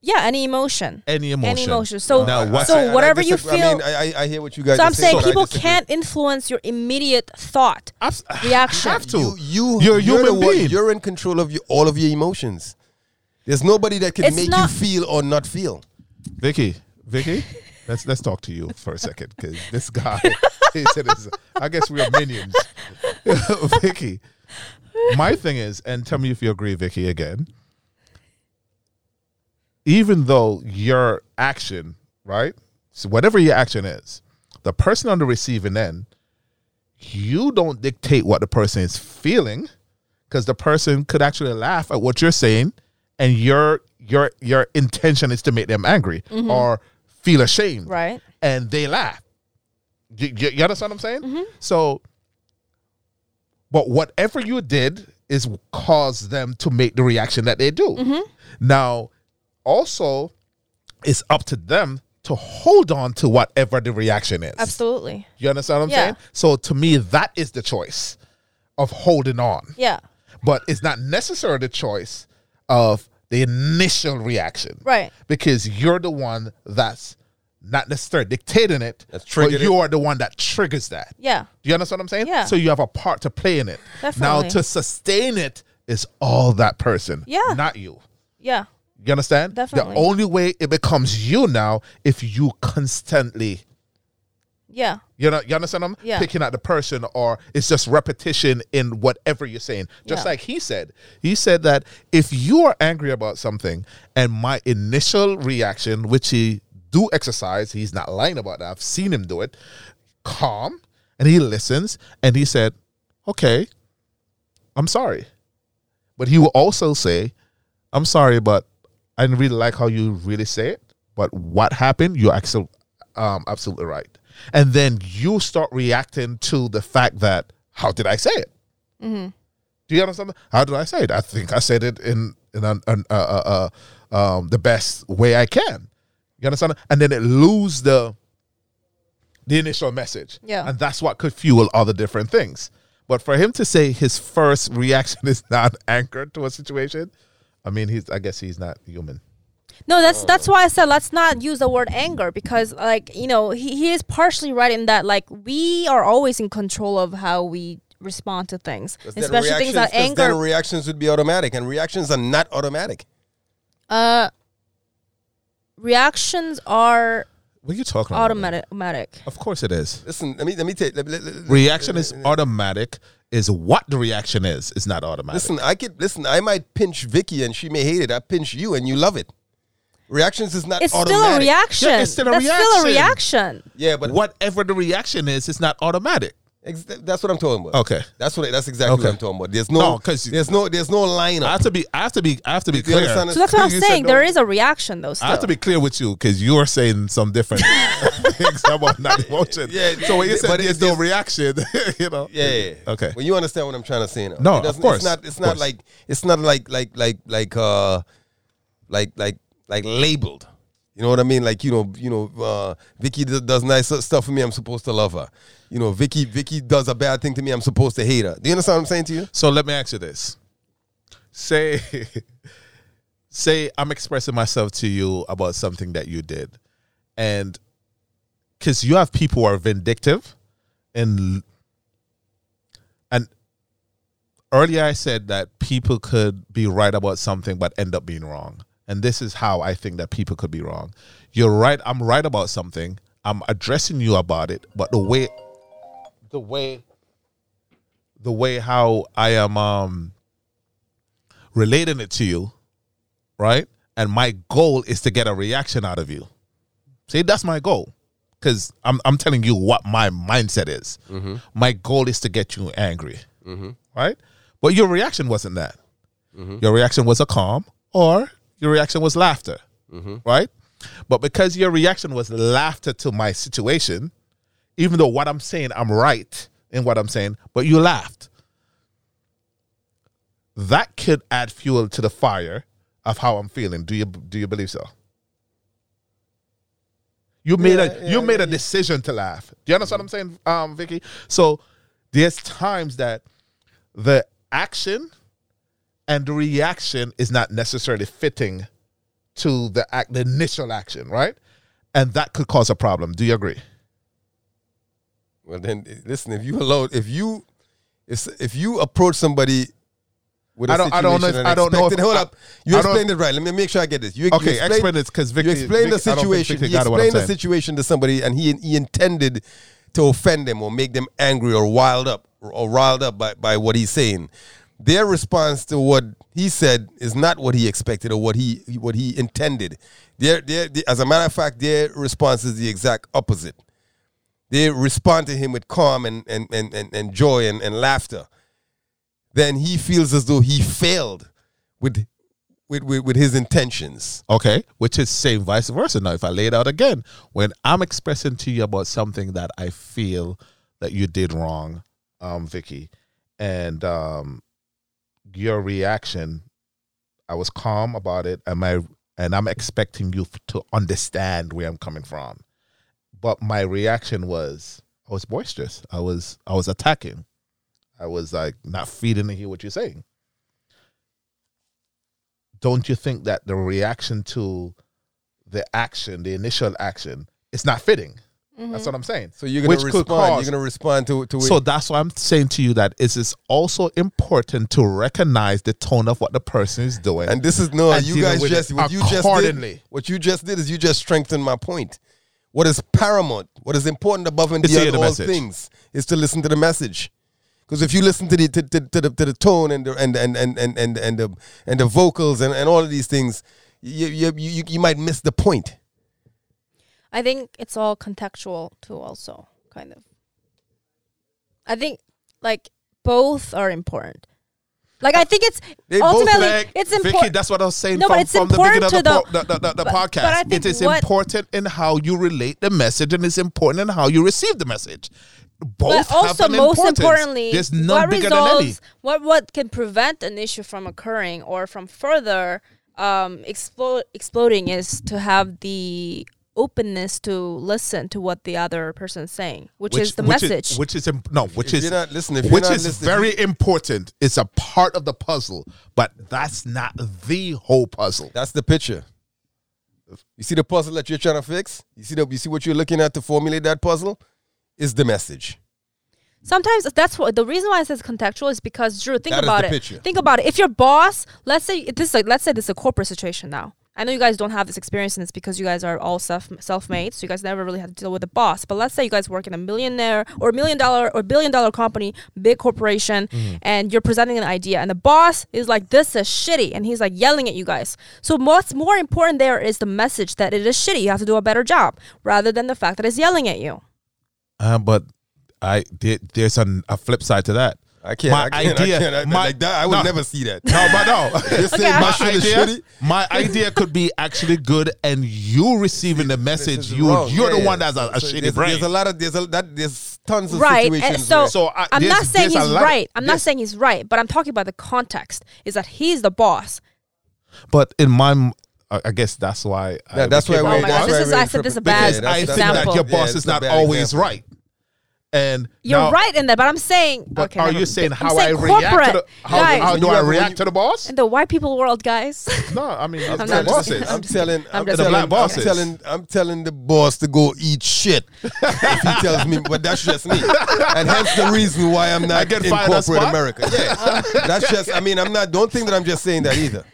Yeah, any emotion. Any emotion. Any emotion. So, Now, I- what's- so I- I whatever you feel. I mean, I, I- I hear what you guys. so are I'm saying but people can't influence your immediate thought. Abs- Reaction. Have to. You, you, You're a you're human one- being. You're in control of your, all of your emotions. There's nobody that can It's make not- you feel or not feel. Vicky, Vicky, let's let's talk to you for a second because this guy, *laughs* he said, this, I guess we are minions. *laughs* Vicky, my thing is, and tell me if you agree, Vicky, again. Even though your action, right? So whatever your action is, the person on the receiving end, you don't dictate what the person is feeling, because the person could actually laugh at what you're saying, and your your your intention is to make them angry or feel ashamed, Right. and they laugh. You, you, you understand what I'm saying? Mm-hmm. So, but whatever you did is cause them to make the reaction that they do. Mm-hmm. Now, also, it's up to them to hold on to whatever the reaction is. Absolutely. You understand what I'm Yeah. saying? So, to me, that is the choice of holding on, Yeah. but it's not necessarily the choice of the initial reaction Right. because you're the one that's not necessarily dictating it, That's but triggered it. you are the one that triggers that. Yeah. Do you understand what I'm saying? Yeah. So you have a part to play in it. Definitely. Now to sustain it is all that person. Yeah. Not you. Yeah. You understand? Definitely. The only way it becomes you now if you constantly Yeah. you know you understand I'm Yeah. picking at the person or it's just repetition in whatever you're saying. Just Yeah. like he said. He said that if you are angry about something and my initial reaction, which he do exercise, he's not lying about that. I've seen him do it, calm, and he listens and he said, Okay, I'm sorry. But he will also say, I'm sorry, but I didn't really like how you really say it. But what happened, you're actually um, absolutely right. And then you start reacting to the fact that, how did I say it? Mm-hmm. Do you understand? How did I say it? I think I said it in in an, an, uh, uh, uh, um, the best way I can. You understand? And then it lose the the initial message. Yeah. And that's what could fuel other different things. But for him to say his first reaction is not *laughs* anchored to a situation, I mean, he's I guess he's not human. No, that's that's why I said let's not use the word anger because like you know he, he is partially right in that like we are always in control of how we respond to things, then especially things that reactions- 'cause then reactions would be automatic, and reactions are not automatic. uh, reactions are What are you talking about? automatic. automatic. Of course it is. Listen, let me let me take. Let, let- let- Reaction is automatic. Is what the reaction is. It's not automatic. Listen, I could listen. I might pinch Vicky and she may hate it. I pinch you and you love it. Reactions is not It's automatic. still a reaction. Yeah, it's still a that's still a reaction. reaction. Yeah, but whatever the reaction is, it's not automatic. Ex- that's what I'm talking about. Okay. that's what. That's exactly Okay. what I'm talking about. There's no, No, 'cause- there's no, there's no I lineup. have to be. I have to be. I have to be. I have to be you clear. So that's what I'm You saying. no. There is a reaction though. I have to be clear with you because you are saying some different *laughs* things about not emotion. Yeah, So when you said but there's no reaction, *laughs* you know. Yeah, yeah, yeah. Okay. Well, you understand what I'm trying to say now. No, It of course, It's not. It's not like. It's not like like like like uh, like like like labeled. You know what I mean? Like you know, you know, uh, Vicky does nice stuff for me. I'm supposed to love her. You know, Vicky Vicky does a bad thing to me. I'm supposed to hate her. Do you understand what I'm saying to you? So let me ask you this: Say, *laughs* say I'm expressing myself to you about something that you did, and because you have people who are vindictive, and and earlier I said that people could be right about something but end up being wrong. And this is how I think that people could be wrong. You're right, I'm right about something. I'm addressing you about it, but the way the way the way how I am um relating it to you, right? And my goal is to get a reaction out of you. See, that's my goal. Cause I'm I'm telling you what my mindset is. Mm-hmm. My goal is to get you angry. Mm-hmm. Right? But your reaction wasn't that. Mm-hmm. Your reaction was a calm or your reaction was laughter. Right? But because your reaction was laughter to my situation, even though what I'm saying, I'm right in what I'm saying, but you laughed. That could add fuel to the fire of how I'm feeling. Do you do you believe so? You made Yeah, a yeah, you made a decision to laugh. Do you understand what I'm saying, um, Vicky? So there's times that the action and the reaction is not necessarily fitting to the act, the initial action, right? And that could cause a problem. Do you agree? Well, then listen. If you allow, if you, if you approach somebody with a I don't- I don't know if- I don't know if- hold I- up, you explained it right. Let me make sure I get this. You, you Okay, explained- explain it because Vicky. you explained the Vicky- I don't think situation. You explained the situation to somebody, and he he intended to offend them or make them angry or wild up or, or riled up by, by what he's saying. Their response to what he said is not what he expected or what he what he intended. Their, their, as a matter of fact, their response is the exact opposite. They respond to him with calm and and and, and, and joy and, and laughter. Then he feels as though he failed with with, with, with his intentions. Okay, which is same vice versa. Now, if I lay it out again, when I'm expressing to you about something that I feel that you did wrong, um, Vicky, and um, your reaction, I was calm about it, and my and I'm expecting you to understand where I'm coming from, but my reaction was I was boisterous. I was I was attacking. I was like not feeding to hear what you're saying don't you think that the reaction to the action, the initial action, is not fitting? Mm-hmm. That's what I'm saying. So you're gonna Which respond. cause- You're gonna respond to to it. So that's why I'm saying to you that it is also important to recognize the tone of what the person is doing. and this is no. You guys just what you just did. What you just did is you just strengthened my point. What is paramount, what is important above and Is to hear beyond all message. things, is to listen to the message. Because if you listen to the to, to, to the to the tone and the and and and and and, and the and the vocals and, and all of these things, you, you you you might miss the point. I think it's all contextual too, also kind of. I think like both are important. Like I think it's They ultimately Like, it's important. that's what I was saying No, but from, it's from the beginning of the, the, the, the, but- podcast. but I think it is what- important in how you relate the message, and it's important in how you receive the message. Both but also have an most importantly, there's none what bigger than any. what what can prevent an issue from occurring or from further um, explo- exploding is to have the openness to listen to what the other person is saying, which, is the which message. which is imp- no, which if is you're not listening, if you're which not is listening- very important. It's a part of the puzzle, but that's not the whole puzzle. That's the picture. You see the puzzle that you're trying to fix? You see the you see what you're looking at to formulate that puzzle? Is the message. Sometimes that's what the reason why it says contextual is because Drew, think That is about the it. picture. Think about it. If your boss, let's say this is like, let's say this is a corporate situation now. I know you guys don't have this experience and it's because you guys are all self self made, so you guys never really had to deal with a boss. But let's say you guys work in a millionaire or million dollar or billion dollar company, big corporation, Mm-hmm. and you're presenting an idea, and the boss is like, "This is shitty," and he's like yelling at you guys. So what's more important there is the message that it is shitty. You have to do a better job, rather than the fact that it's yelling at you. Uh, but I there, there's an, a flip side to that. I can't. My I can't, idea- I can't. I, my- like that. I would no. never see that. No, but no. *laughs* You're saying Okay, my my shit is idea, shitty. my idea could be actually good, and you receiving the message, you wrong. you're Yeah, the yeah. one that's a, a So shitty there's, brain. There's a lot of there's a that there's tons of right. situations. And so, where- So I- I'm not saying he's lot of- right. I'm not saying he's right, but I'm talking about the context. Is that he's the boss? but in my, I guess that's why. I that's why became we- a Oh my that's God, this why is- I said this is a bad yeah, because that's- I that's think that your boss it's is not always example. right. And You're now- right in that, but I'm saying. But okay, are you saying I'm how I saying react to the how, guys. how do I react you- to the boss? in the white people world, guys. *laughs* No, I mean I'm, it's I'm the telling, just- I'm telling, I'm, just telling, black I'm telling, I'm telling the boss to go eat shit. if he tells me, but that's just me, and hence the reason why I'm I not get in fired corporate? America. Yeah, *laughs* that's just. I mean, I'm not. Don't think that I'm just saying that either.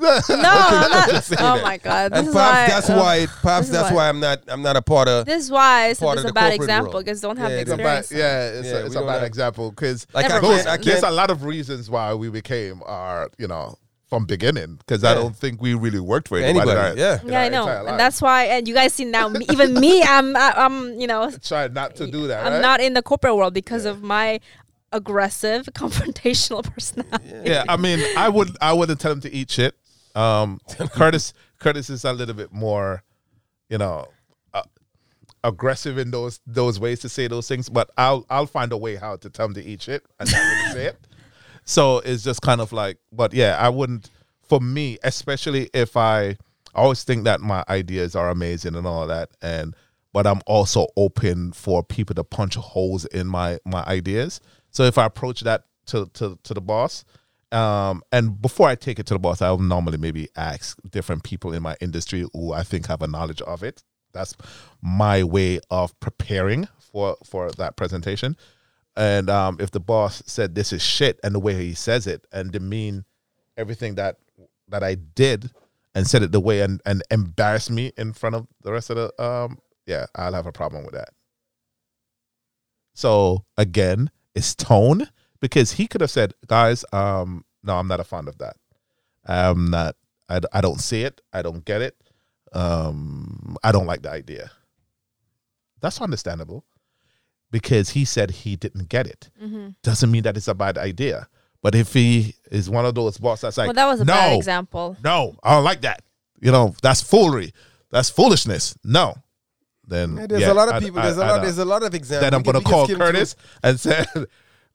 No, *laughs* I'm not. just saying Oh my god, this And is perhaps why. that's ugh. why. Perhaps this that's why- why I'm not. I'm not a part of. This is why I said part of a the bad corporate example world. because don't have Yeah, the it's a It's a bad, experience. yeah, it's Yeah, a, it's a bad have- example because Like I can't. I there's can't. a lot of reasons why we became our, you know, from beginning because I don't think we really worked for anybody. Anybody, yeah. Yeah, I know, and that's why. And you guys see now, me, even me, *laughs* I'm, I- I'm, you know, try not to do that. I'm right? not in the corporate world because of my aggressive, *laughs* confrontational personality. Yeah, I mean, I would, I wouldn't tell him to eat shit. Um, *laughs* Curtis, Curtis is a little bit more, you know, uh, aggressive in those those ways to say those things. But I'll I'll find a way how to tell him to eat shit and not really say it. *laughs* So it's just kind of like, but yeah, I wouldn't. For me, especially if I, I always think that my ideas are amazing and all that, and but I'm also open for people to punch holes in my my ideas. So if I approach that to to to the boss, um, and before I take it to the boss, I'll normally maybe ask different people in my industry who I think have a knowledge of it. That's my way of preparing for for that presentation. And um, if the boss said this is shit, and the way he says it, and demean everything that that I did, and said it the way and and embarrass me in front of the rest of the um, yeah, I'll have a problem with that. So again, it's tone because he could have said, "Guys, um, no, I'm not a fan of that. I'm not. I, I don't see it. I don't get it. Um, I don't like the idea." That's understandable because he said he didn't get it. Mm-hmm. Doesn't mean that it's a bad idea. But if he is one of those boss that's like, well, that was a no, bad example. no, I don't like that. You know, that's foolery. That's foolishness. No. Then Yeah, there's yeah, a lot of people. I- There's a I lot. don't. There's a lot of examples. Then I'm gonna call Curtis and *laughs* say,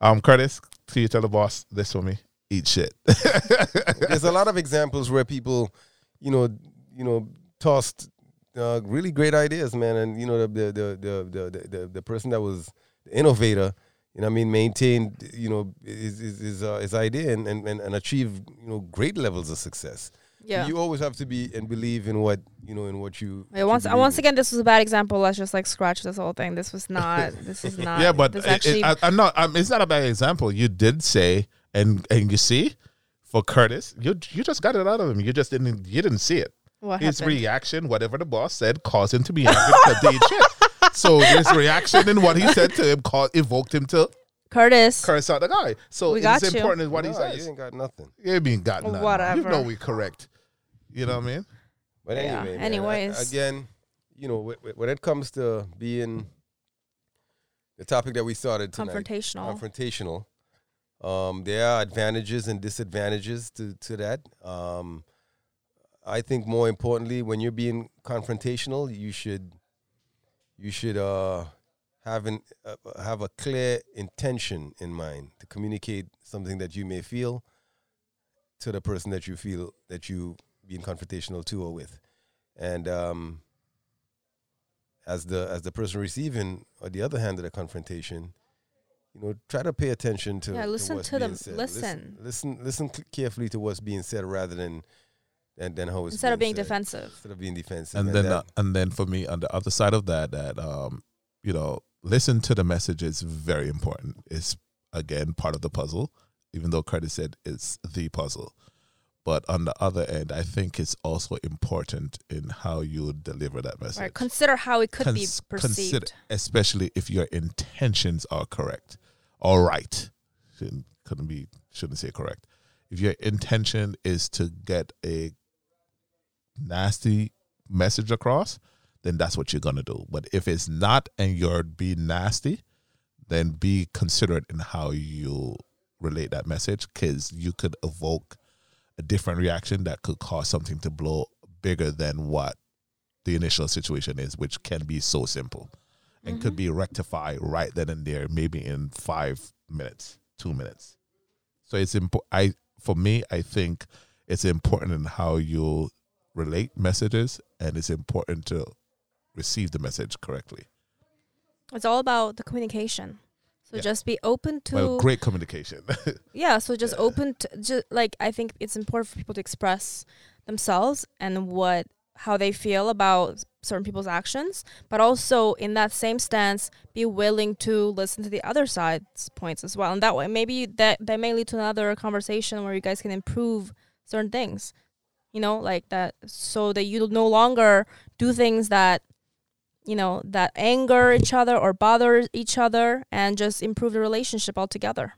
um, Curtis, can you tell the boss this for me? Eat shit. *laughs* there's a lot of examples where people, you know, you know, tossed uh, really great ideas, man, and you know, the the the the the, the, the person that was the innovator, you know, I mean, maintained, you know, his his his, uh, his idea and, and and achieved, you know, great levels of success. Yeah. You always have to be and believe in what you know in what you. Yeah, what you once uh, believe once again, this was a bad example. Let's just like scratch this whole thing. This was *laughs* not. This is not. yeah, but this it- actually. it, I, I'm not. I'm, it's not a bad example. You did say, and and you see, for Curtis, you you just got it out of him. You just didn't. You didn't see it. what his happened? reaction, whatever the boss said, caused him to be angry because they shit. *laughs* So his reaction and what he said to him caused, evoked him to Curtis. Curtis out the guy. So We it's got you. important as what he Nah, says. you ain't got nothing. You ain't being got nothing. Whatever. You know we correct. You know what I mean? But Yeah, anyway, man, I- anyways. again, you know, wh- wh- when it comes to being the topic that we started tonight, Confrontational. confrontational, um, there are advantages and disadvantages to to that. Um, I think more importantly, when you're being confrontational, you should you should uh, have an uh, have a clear intention in mind to communicate something that you may feel to the person that you feel that you being confrontational to or with, and um, as the as the person receiving or the other hand of the confrontation, you know, try to pay attention to Yeah, to listen what's to them. being said. Listen. listen, listen c- carefully to what's being said rather than than, than how it's Instead of being said. defensive. Instead of being defensive, and then that- uh, and then for me on the other side of that that um you know listen to the message is very important it's again part of the puzzle even though curtis said it's the puzzle but on the other end i think it's also important in how you deliver that message Right. Consider how it could Cons- be perceived. consider especially if your intentions are correct all right shouldn't, couldn't be shouldn't say correct if your intention is to get a nasty message across then that's what you're going to do but if it's not and you're being nasty then be considerate in how you relate that message because you could evoke a different reaction that could cause something to blow bigger than what the initial situation is, which can be so simple and could mm-hmm. be rectified right then and there, maybe in five minutes, two minutes. So it's important. I for me, I think it's important in how you relate messages, and it's important to receive the message correctly. It's all about the communication. So Yeah. just be open to well, great communication. *laughs* yeah. So just open to just like I think it's important for people to express themselves and what how they feel about certain people's actions, but also in that same stance, be willing to listen to the other side's points as well. And that way, maybe that that may lead to another conversation where you guys can improve certain things. You know, like that, so that you no longer do things that you know that anger each other or bother each other and just improve the relationship altogether